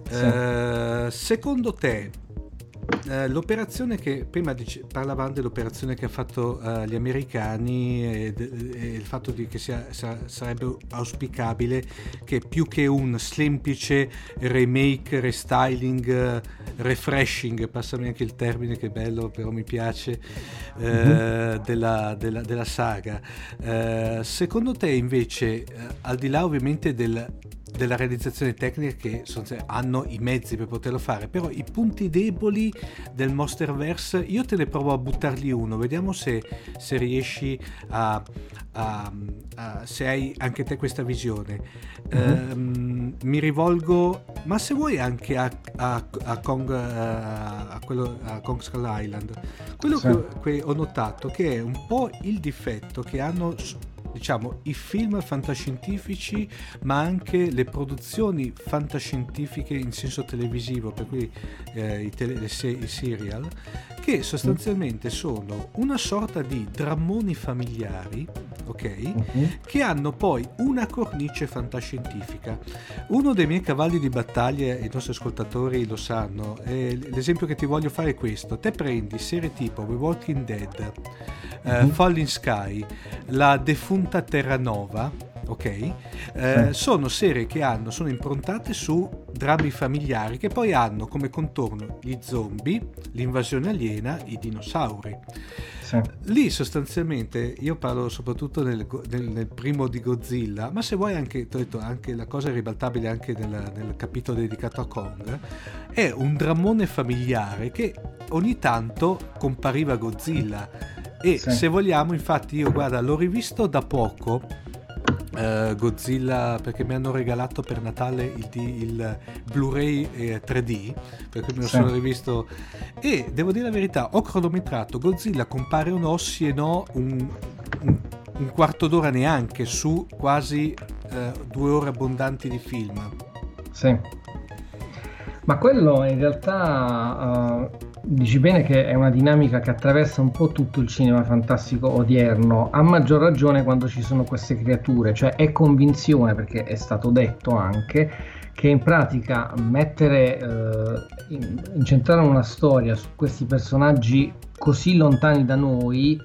Sì. Eh, secondo te eh, l'operazione che prima dice, parlavamo dell'operazione che hanno fatto uh, gli americani e, e, il fatto di che sia, sa, sarebbe auspicabile che più che un semplice remake, restyling, uh, refreshing, passami anche il termine che bello però mi piace, mm-hmm. della, della, della, saga. secondo te invece, al di là ovviamente del della realizzazione tecnica che hanno i mezzi per poterlo fare, però i punti deboli del Monsterverse io te ne provo a buttarli uno, vediamo se, se riesci a, a, a, se hai anche te questa visione. Mm-hmm. Um, mi rivolgo, ma se vuoi anche a, a Kong, a, quello, a Kong Skull Island, quello sì. che, che ho notato che è un po' il difetto che hanno diciamo, i film fantascientifici, ma anche le produzioni fantascientifiche in senso televisivo, per cui eh, i, tele, le, i serial, che sostanzialmente sono una sorta di drammoni familiari, ok? Uh-huh. Che hanno poi una cornice fantascientifica. Uno dei miei cavalli di battaglia, i nostri ascoltatori lo sanno, l'esempio che ti voglio fare è questo. Te prendi serie tipo The Walking Dead, uh-huh. Falling Sky, la defunta Terranova, ok? Eh, sono serie che hanno, sono improntate su drammi familiari che poi hanno come contorno gli zombie, l'invasione aliena, i dinosauri. Sì. Lì sostanzialmente io parlo soprattutto nel, nel, nel, primo di Godzilla, ma se vuoi anche, detto, anche la cosa ribaltabile anche nel, nel capitolo dedicato a Kong, è un drammone familiare che ogni tanto compariva Godzilla e sì. se vogliamo, infatti, io guarda, l'ho rivisto da poco. Uh, Godzilla perché mi hanno regalato per Natale il, il Blu-ray eh, 3D perché me lo sì. sono rivisto. E devo dire la verità ho cronometrato Godzilla compare un ossi e no un, un, un quarto d'ora neanche su quasi uh, due ore abbondanti di film. Sì. Ma quello in realtà uh dici bene che è una dinamica che attraversa un po' tutto il cinema fantastico odierno, a maggior ragione quando ci sono queste creature, cioè è convinzione, perché è stato detto anche, che in pratica mettere, eh, incentrare una storia su questi personaggi così lontani da noi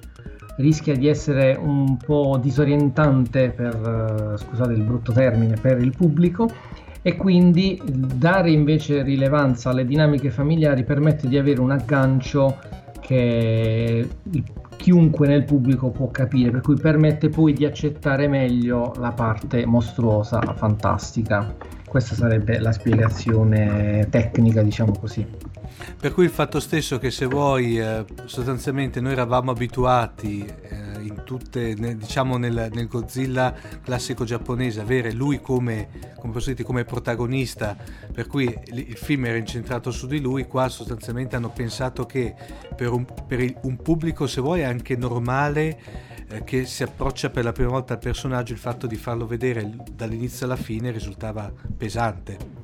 rischia di essere un po' disorientante per, eh, scusate il brutto termine, per il pubblico e quindi dare invece rilevanza alle dinamiche familiari permette di avere un aggancio che chiunque nel pubblico può capire, per cui permette poi di accettare meglio la parte mostruosa, fantastica. Questa sarebbe la spiegazione tecnica, diciamo così. Per cui il fatto stesso che se vuoi, eh, sostanzialmente noi eravamo abituati eh, in tutte, diciamo nel, nel, Godzilla classico giapponese, avere lui come, come, dire, come protagonista, per cui il, il, film era incentrato su di lui, qua sostanzialmente hanno pensato che per un, per un pubblico, se vuoi, anche normale, eh, che si approccia per la prima volta al personaggio, il fatto di farlo vedere dall'inizio alla fine risultava pesante.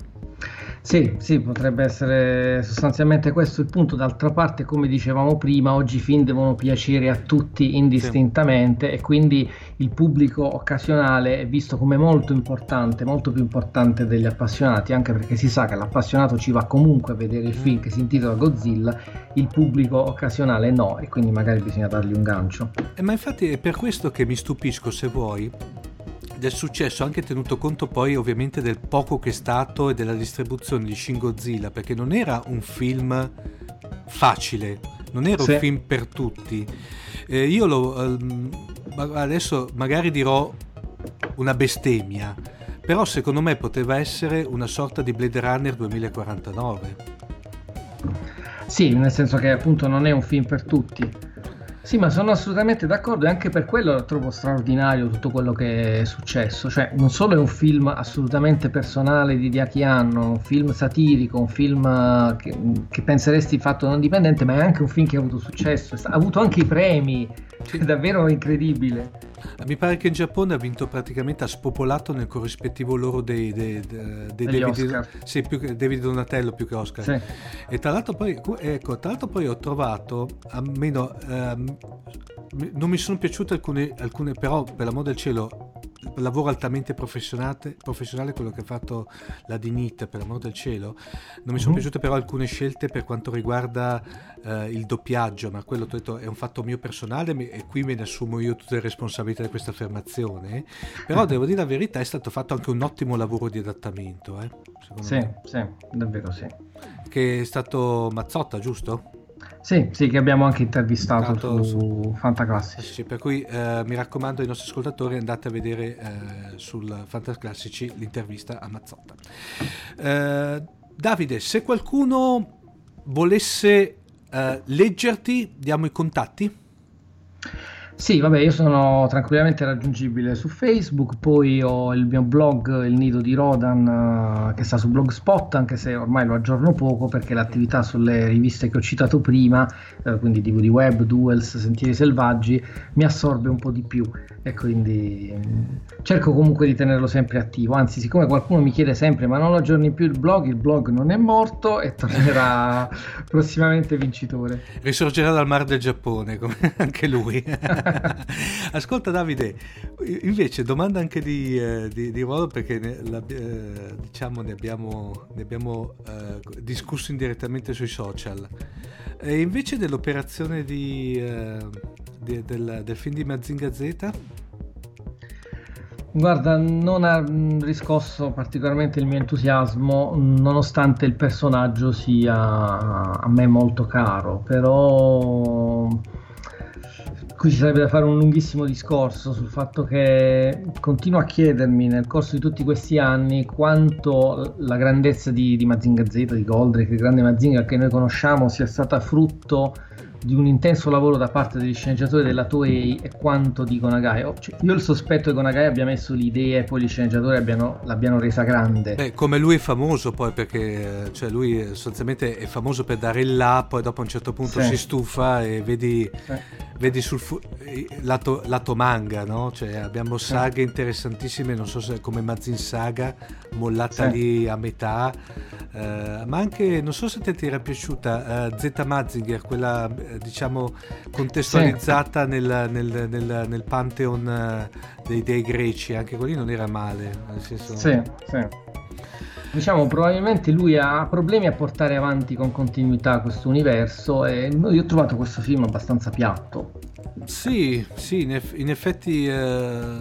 Sì, sì, potrebbe essere sostanzialmente questo il punto. D'altra parte, come dicevamo prima, oggi i film devono piacere a tutti indistintamente sì. e quindi il pubblico occasionale è visto come molto importante, molto più importante degli appassionati, anche perché si sa che l'appassionato ci va comunque a vedere il film che si intitola Godzilla, il pubblico occasionale no e quindi magari bisogna dargli un gancio. Eh, ma infatti è per questo che mi stupisco, se vuoi, del successo anche tenuto conto poi ovviamente del poco che è stato e della distribuzione di Shin Godzilla perché non era un film facile non era sì. un film per tutti. Eh, io lo ehm, adesso magari dirò una bestemmia però secondo me poteva essere una sorta di Blade Runner 2049 sì nel senso che appunto non è un film per tutti sì, ma sono assolutamente d'accordo e anche per quello trovo straordinario tutto quello che è successo. Cioè, non solo è un film assolutamente personale di Diaki Anno, un film satirico, un film eh, che, che, penseresti fatto non dipendente, ma è anche un film che ha avuto successo, ha avuto anche i premi, sì. è davvero incredibile. Mi pare che in Giappone ha vinto praticamente, ha spopolato nel corrispettivo loro dei, dei, dei, David, sì, più che, David Donatello più che Oscar. Sì. E tra l'altro, poi, ecco, tra l'altro poi ho trovato, almeno ehm, non mi sono piaciute alcune, alcune, però per l'amor del cielo lavoro altamente professionale, quello che ha fatto la Dinit per l'amor del cielo non mi sono uh-huh. piaciute però alcune scelte per quanto riguarda eh, il doppiaggio ma quello detto, è un fatto mio personale e qui me ne assumo io tutte le responsabilità di questa affermazione però devo dire la verità è stato fatto anche un ottimo lavoro di adattamento eh, sì, me. sì, davvero sì che è stato Mazzotta giusto? Sì, sì, che abbiamo anche intervistato Tanto, su Fantaclassici. Sì, per cui eh, mi raccomando ai nostri ascoltatori andate a vedere eh, sul Fantaclassici l'intervista a Mazzotta. Eh, Davide, se qualcuno volesse eh, leggerti, diamo i contatti. Sì, vabbè, io sono tranquillamente raggiungibile su Facebook, poi ho il mio blog, il nido di Rodan, uh, che sta su Blogspot, anche se ormai lo aggiorno poco perché l'attività sulle riviste che ho citato prima, uh, quindi DVD Web, Duels, Sentieri Selvaggi, mi assorbe un po' di più e quindi um, cerco comunque di tenerlo sempre attivo. Anzi, siccome qualcuno mi chiede sempre ma non aggiorni più il blog, il blog non è morto e tornerà prossimamente vincitore. Risorgerà dal mar del Giappone, come anche lui. Ascolta Davide, invece domanda anche di, eh, di, di ruolo perché ne, la, eh, diciamo ne abbiamo, ne abbiamo eh, discusso indirettamente sui social. E invece dell'operazione di, eh, del, del film di Mazinga Z? Guarda, non ha riscosso particolarmente il mio entusiasmo, nonostante il personaggio sia a me molto caro, però qui ci sarebbe da fare un lunghissimo discorso sul fatto che continuo a chiedermi nel corso di tutti questi anni quanto la grandezza di, di Mazinga Z, di Goldrake, il grande Mazinga che noi conosciamo, sia stata frutto di un intenso lavoro da parte degli sceneggiatori della Toei e quanto dicono Nagai. Oh, cioè, io ho il sospetto che Nagai abbia messo l'idea e poi gli sceneggiatori abbiano, l'abbiano resa grande. Beh, come lui è famoso poi perché cioè lui sostanzialmente è famoso per dare il là, poi dopo a un certo punto sì. si stufa e vedi, sì. vedi sul fu- lato, lato, manga, no? Cioè, abbiamo saghe interessantissime, non so se come Mazin Saga, mollata lì a metà, uh, ma anche, non so se te ti era piaciuta, uh, Z Mazinger, quella diciamo contestualizzata sì. nel, nel, nel, nel, pantheon eh, dei dei greci, anche quelli non era male. Nel senso... Sì, sì. Diciamo, probabilmente lui ha problemi a portare avanti con continuità questo universo e io ho trovato questo film abbastanza piatto. Sì, sì, in, eff- in effetti eh,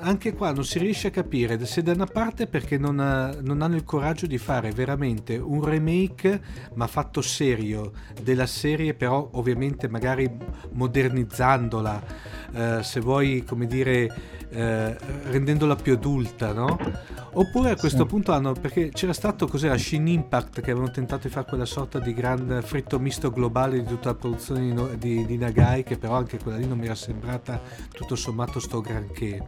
anche qua non si riesce a capire se da una parte perché non, ha, non, hanno il coraggio di fare veramente un remake ma fatto serio della serie però ovviamente magari modernizzandola. Eh, se vuoi come dire eh, rendendola più adulta no? oppure a questo sì. punto hanno perché c'era stato cos'era Shin Impact che avevano tentato di fare quella sorta di gran fritto misto globale di tutta la produzione di, di, di Nagai che però anche quella lì non mi era sembrata tutto sommato sto granché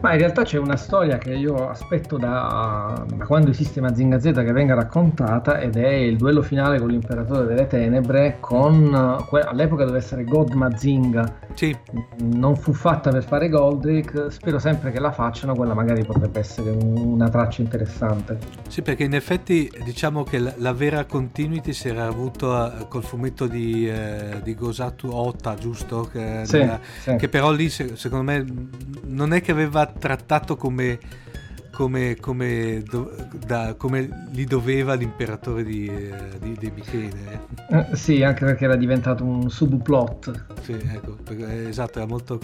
ma in realtà c'è una storia che io aspetto da, da quando esiste Mazinga Z che venga raccontata ed è il duello finale con l'imperatore delle tenebre con all'epoca doveva essere God Mazinga sì. non fu fatta per fare Goldrick spero sempre che la facciano quella magari potrebbe essere una traccia interessante sì perché in effetti diciamo che la, la vera continuity si era avuto eh, col fumetto di, eh, di Gosatu Ota giusto? Che, sì, nella, sì. che però lì secondo me non è che aveva trattato come, come, come, do, da, come li doveva l'imperatore di, eh, di, di Michele. Eh, sì, anche perché era diventato un subplot. Sì, ecco, perché, esatto, era molto...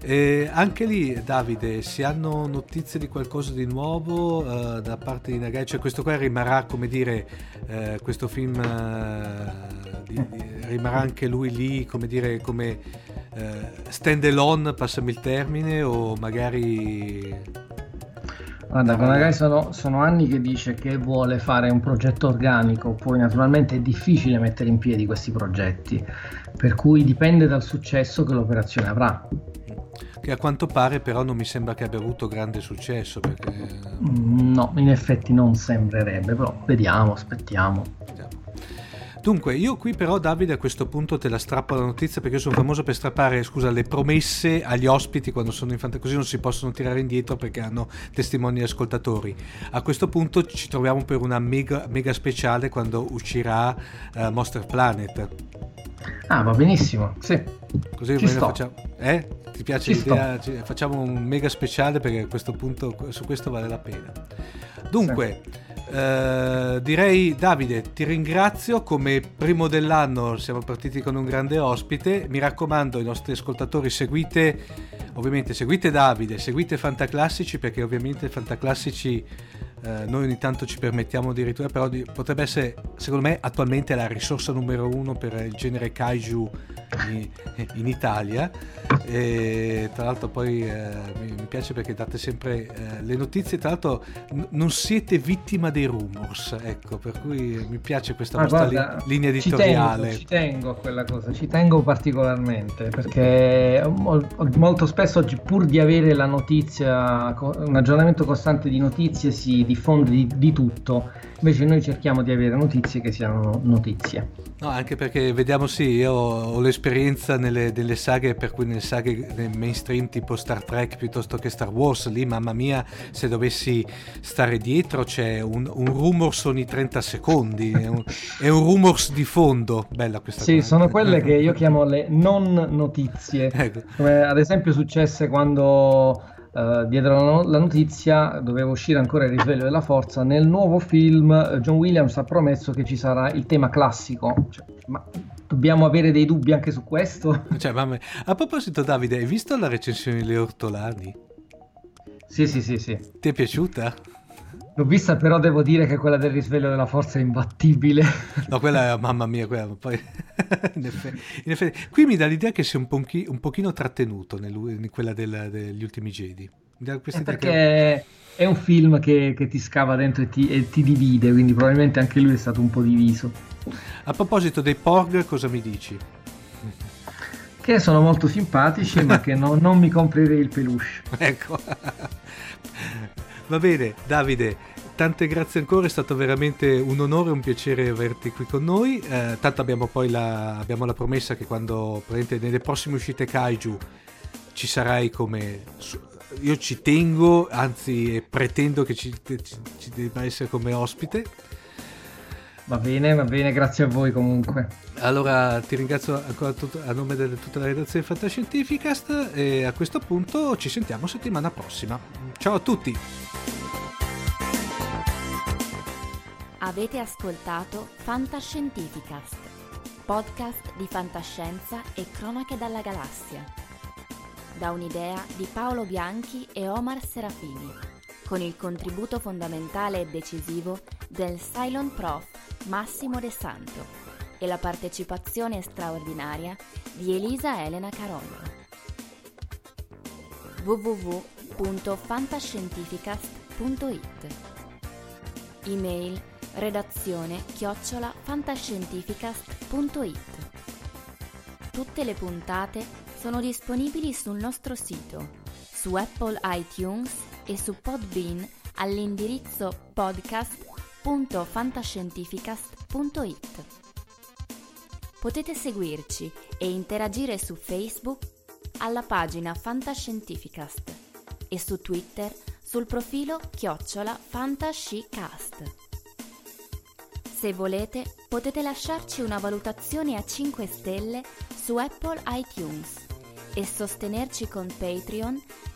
Eh, anche lì, Davide, si hanno notizie di qualcosa di nuovo eh, da parte di Nagai? Cioè questo qua rimarrà, come dire, eh, questo film eh, di, rimarrà anche lui lì, come dire, come eh, stand alone, passami il termine, o magari... Guarda, magari sono, sono, anni che dice che vuole fare un progetto organico, poi naturalmente è difficile mettere in piedi questi progetti, per cui dipende dal successo che l'operazione avrà. Che a quanto pare però non mi sembra che abbia avuto grande successo. Perché... Mm, no, in effetti non sembrerebbe, però vediamo, aspettiamo. Dunque, io qui però Davide a questo punto te la strappo la notizia perché io sono famoso per strappare, scusa, le promesse agli ospiti quando sono in fantasia, così non si possono tirare indietro perché hanno testimoni e ascoltatori. A questo punto ci troviamo per una mega, mega speciale quando uscirà uh, Monster Planet. Ah, va benissimo, sì. Così ci facciamo. Eh? Ti piace ci l'idea? Ci, facciamo un mega speciale perché a questo punto su questo vale la pena. Dunque, sì. Eh, direi Davide, ti ringrazio, come primo dell'anno siamo partiti con un grande ospite, mi raccomando ai nostri ascoltatori seguite, ovviamente seguite Davide, seguite Fantaclassici perché ovviamente Fantaclassici eh, noi ogni tanto ci permettiamo addirittura, però di, potrebbe essere secondo me attualmente la risorsa numero uno per il genere kaiju in, in Italia e tra l'altro poi eh, mi, piace perché date sempre eh, le notizie, tra l'altro n- non siete vittima dei rumors, ecco, per cui mi piace questa Ma vostra guarda, li- linea editoriale. Ci tengo, ci tengo, a quella cosa, ci tengo particolarmente perché molto spesso pur di avere la notizia, un aggiornamento costante di notizie si diffonde di, di tutto, invece noi cerchiamo di avere notizie che siano notizie. No, anche perché vediamo sì, io ho l'esperienza nelle, nelle saghe, per cui nelle saghe nel mainstream tipo Star Trek piuttosto che Star Wars, lì mamma mia, se dovessi stare dietro c'è un, un rumors ogni 30 secondi, è un, è un rumors di fondo, bella questa sì, cosa. Sì, sono quelle che io chiamo le non notizie, ecco. come ad esempio successe quando Uh, diedero la notizia, doveva uscire ancora il risveglio della forza. Nel nuovo film uh, John Williams ha promesso che ci sarà il tema classico. Cioè, ma dobbiamo avere dei dubbi anche su questo? Cioè, mamma... A proposito, Davide, hai visto la recensione di Le Ortolani? Sì, sì, sì, sì. Ti è piaciuta? L'ho vista, però devo dire che quella del risveglio della forza è imbattibile. No, quella è, mamma mia, quella poi... in, effetti, in, effetti, qui mi dà l'idea che sia un, pochi, un pochino trattenuto nel, in quella del, degli ultimi Jedi. È perché che... è un film che, che, ti scava dentro e ti, e ti divide, quindi probabilmente anche lui è stato un po' diviso. A proposito dei Porg, cosa mi dici? Che sono molto simpatici, ma che no, non mi comprerei il peluche. Ecco. Va bene, Davide, tante grazie ancora, è stato veramente un onore e un piacere averti qui con noi. Eh, tanto abbiamo poi la, abbiamo la promessa che quando nelle prossime uscite Kaiju ci sarai come io ci tengo, anzi pretendo che ci, ci, ci debba essere come ospite. Va bene, va bene, grazie a voi comunque. Allora ti ringrazio ancora tutto, a nome di tutta la redazione Fantascientificast e a questo punto ci sentiamo settimana prossima. Ciao a tutti! Avete ascoltato Fantascientificast, podcast di fantascienza e cronache dalla galassia. Da un'idea di Paolo Bianchi e Omar Serafini, con il contributo fondamentale e decisivo del Cylon Prof Massimo De Santo e la partecipazione straordinaria di Elisa Elena Carollo. www.fantascientificast.it Email redazione chiocciola fantascientificast.it. Tutte le puntate sono disponibili sul nostro sito, su Apple iTunes e su Podbean all'indirizzo podcast.fantascientificast.it. Potete seguirci e interagire su Facebook alla pagina Fantascientificast e su Twitter sul profilo chiocciola Fantascicast. Se volete, potete lasciarci una valutazione a 5 stelle su Apple iTunes e sostenerci con Patreon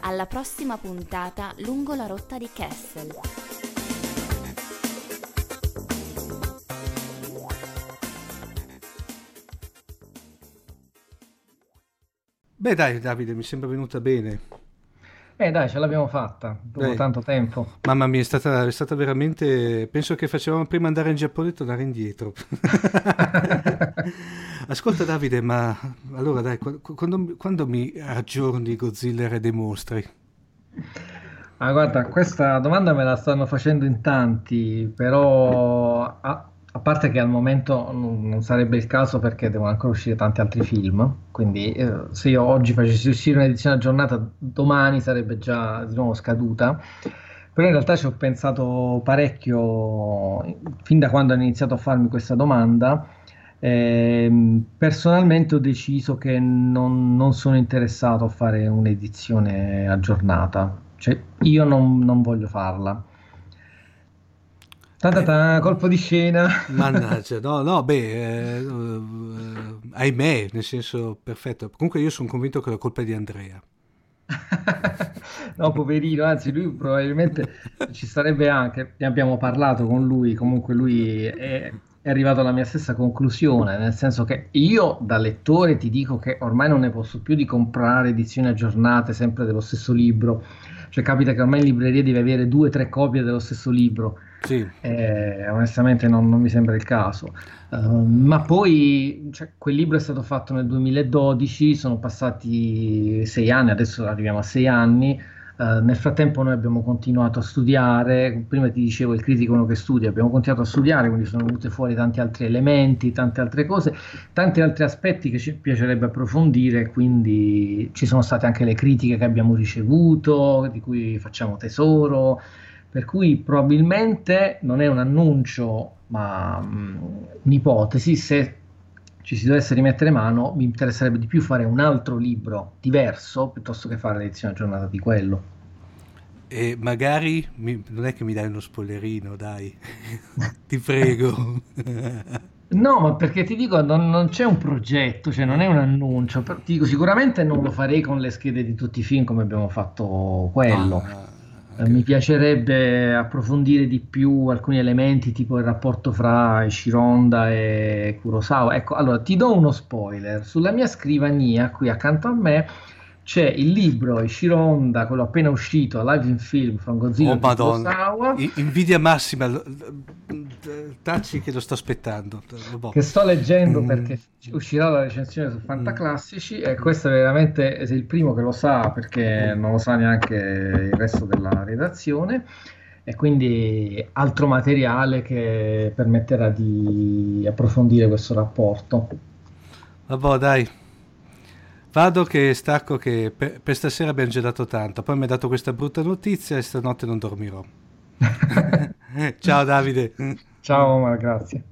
alla prossima puntata lungo la rotta di Kessel. Beh dai Davide, mi sembra venuta bene. Eh dai, ce l'abbiamo fatta dopo eh, tanto tempo. Mamma mia, è stata, è stata, veramente... Penso che facevamo prima andare in Giappone e tornare indietro. Ascolta Davide, ma allora dai, quando, quando mi aggiorni Godzilla e dei mostri? Ah, guarda, questa domanda me la stanno facendo in tanti, però ah, a parte che al momento non sarebbe il caso perché devono ancora uscire tanti altri film, quindi eh, se io oggi facessi uscire un'edizione aggiornata, domani sarebbe già di nuovo scaduta. Però in realtà ci ho pensato parecchio fin da quando hanno iniziato a farmi questa domanda. Eh, personalmente ho deciso che non, non, sono interessato a fare un'edizione aggiornata, cioè io non, non voglio farla Ta-ta-ta, eh, colpo di scena. Mannaggia, no, no, beh, eh, eh, ahimè, nel senso perfetto. Comunque io sono convinto che la colpa è di Andrea. no, poverino, anzi lui probabilmente ci sarebbe anche, ne abbiamo parlato con lui, comunque lui è, è arrivato alla mia stessa conclusione, nel senso che io da lettore ti dico che ormai non ne posso più di comprare edizioni aggiornate sempre dello stesso libro, cioè capita che ormai in libreria devi avere due o tre copie dello stesso libro sì. Eh, onestamente non, non, mi sembra il caso. Uh, ma poi cioè, quel libro è stato fatto nel 2012, sono passati sei anni, adesso arriviamo a sei anni. Uh, nel frattempo noi abbiamo continuato a studiare, prima ti dicevo il critico uno che studia, abbiamo continuato a studiare, quindi sono venute fuori tanti altri elementi, tante altre cose, tanti altri aspetti che ci piacerebbe approfondire, quindi ci sono state anche le critiche che abbiamo ricevuto, di cui facciamo tesoro, per cui probabilmente non è un annuncio, ma um, un'ipotesi, se ci si dovesse rimettere mano, mi interesserebbe di più fare un altro libro diverso piuttosto che fare l'edizione aggiornata di quello. E magari mi, non è che mi dai uno spoilerino, dai, ti prego. No, ma perché ti dico, non, non, c'è un progetto, cioè non è un annuncio. Dico, sicuramente non lo farei con le schede di tutti i film come abbiamo fatto quello. Ah Okay. mi piacerebbe approfondire di più alcuni elementi, tipo il rapporto fra Shironda e Kurosawa. Ecco, allora ti do uno spoiler. Sulla mia scrivania, qui accanto a me, c'è il libro Shironda, quello appena uscito, Live in Film from Godzilla oh, Madonna. invidia massima Tacci che lo sto aspettando boh. che sto leggendo mm. perché uscirà la recensione su Fantaclassici mm. e questo è veramente è il primo che lo sa perché non lo sa neanche il resto della redazione e quindi altro materiale che permetterà di approfondire questo rapporto vabbè dai Vado che stacco che per, per, stasera abbiamo già dato tanto, poi mi ha dato questa brutta notizia e stanotte non dormirò. Ciao Davide. Ciao Omar, grazie.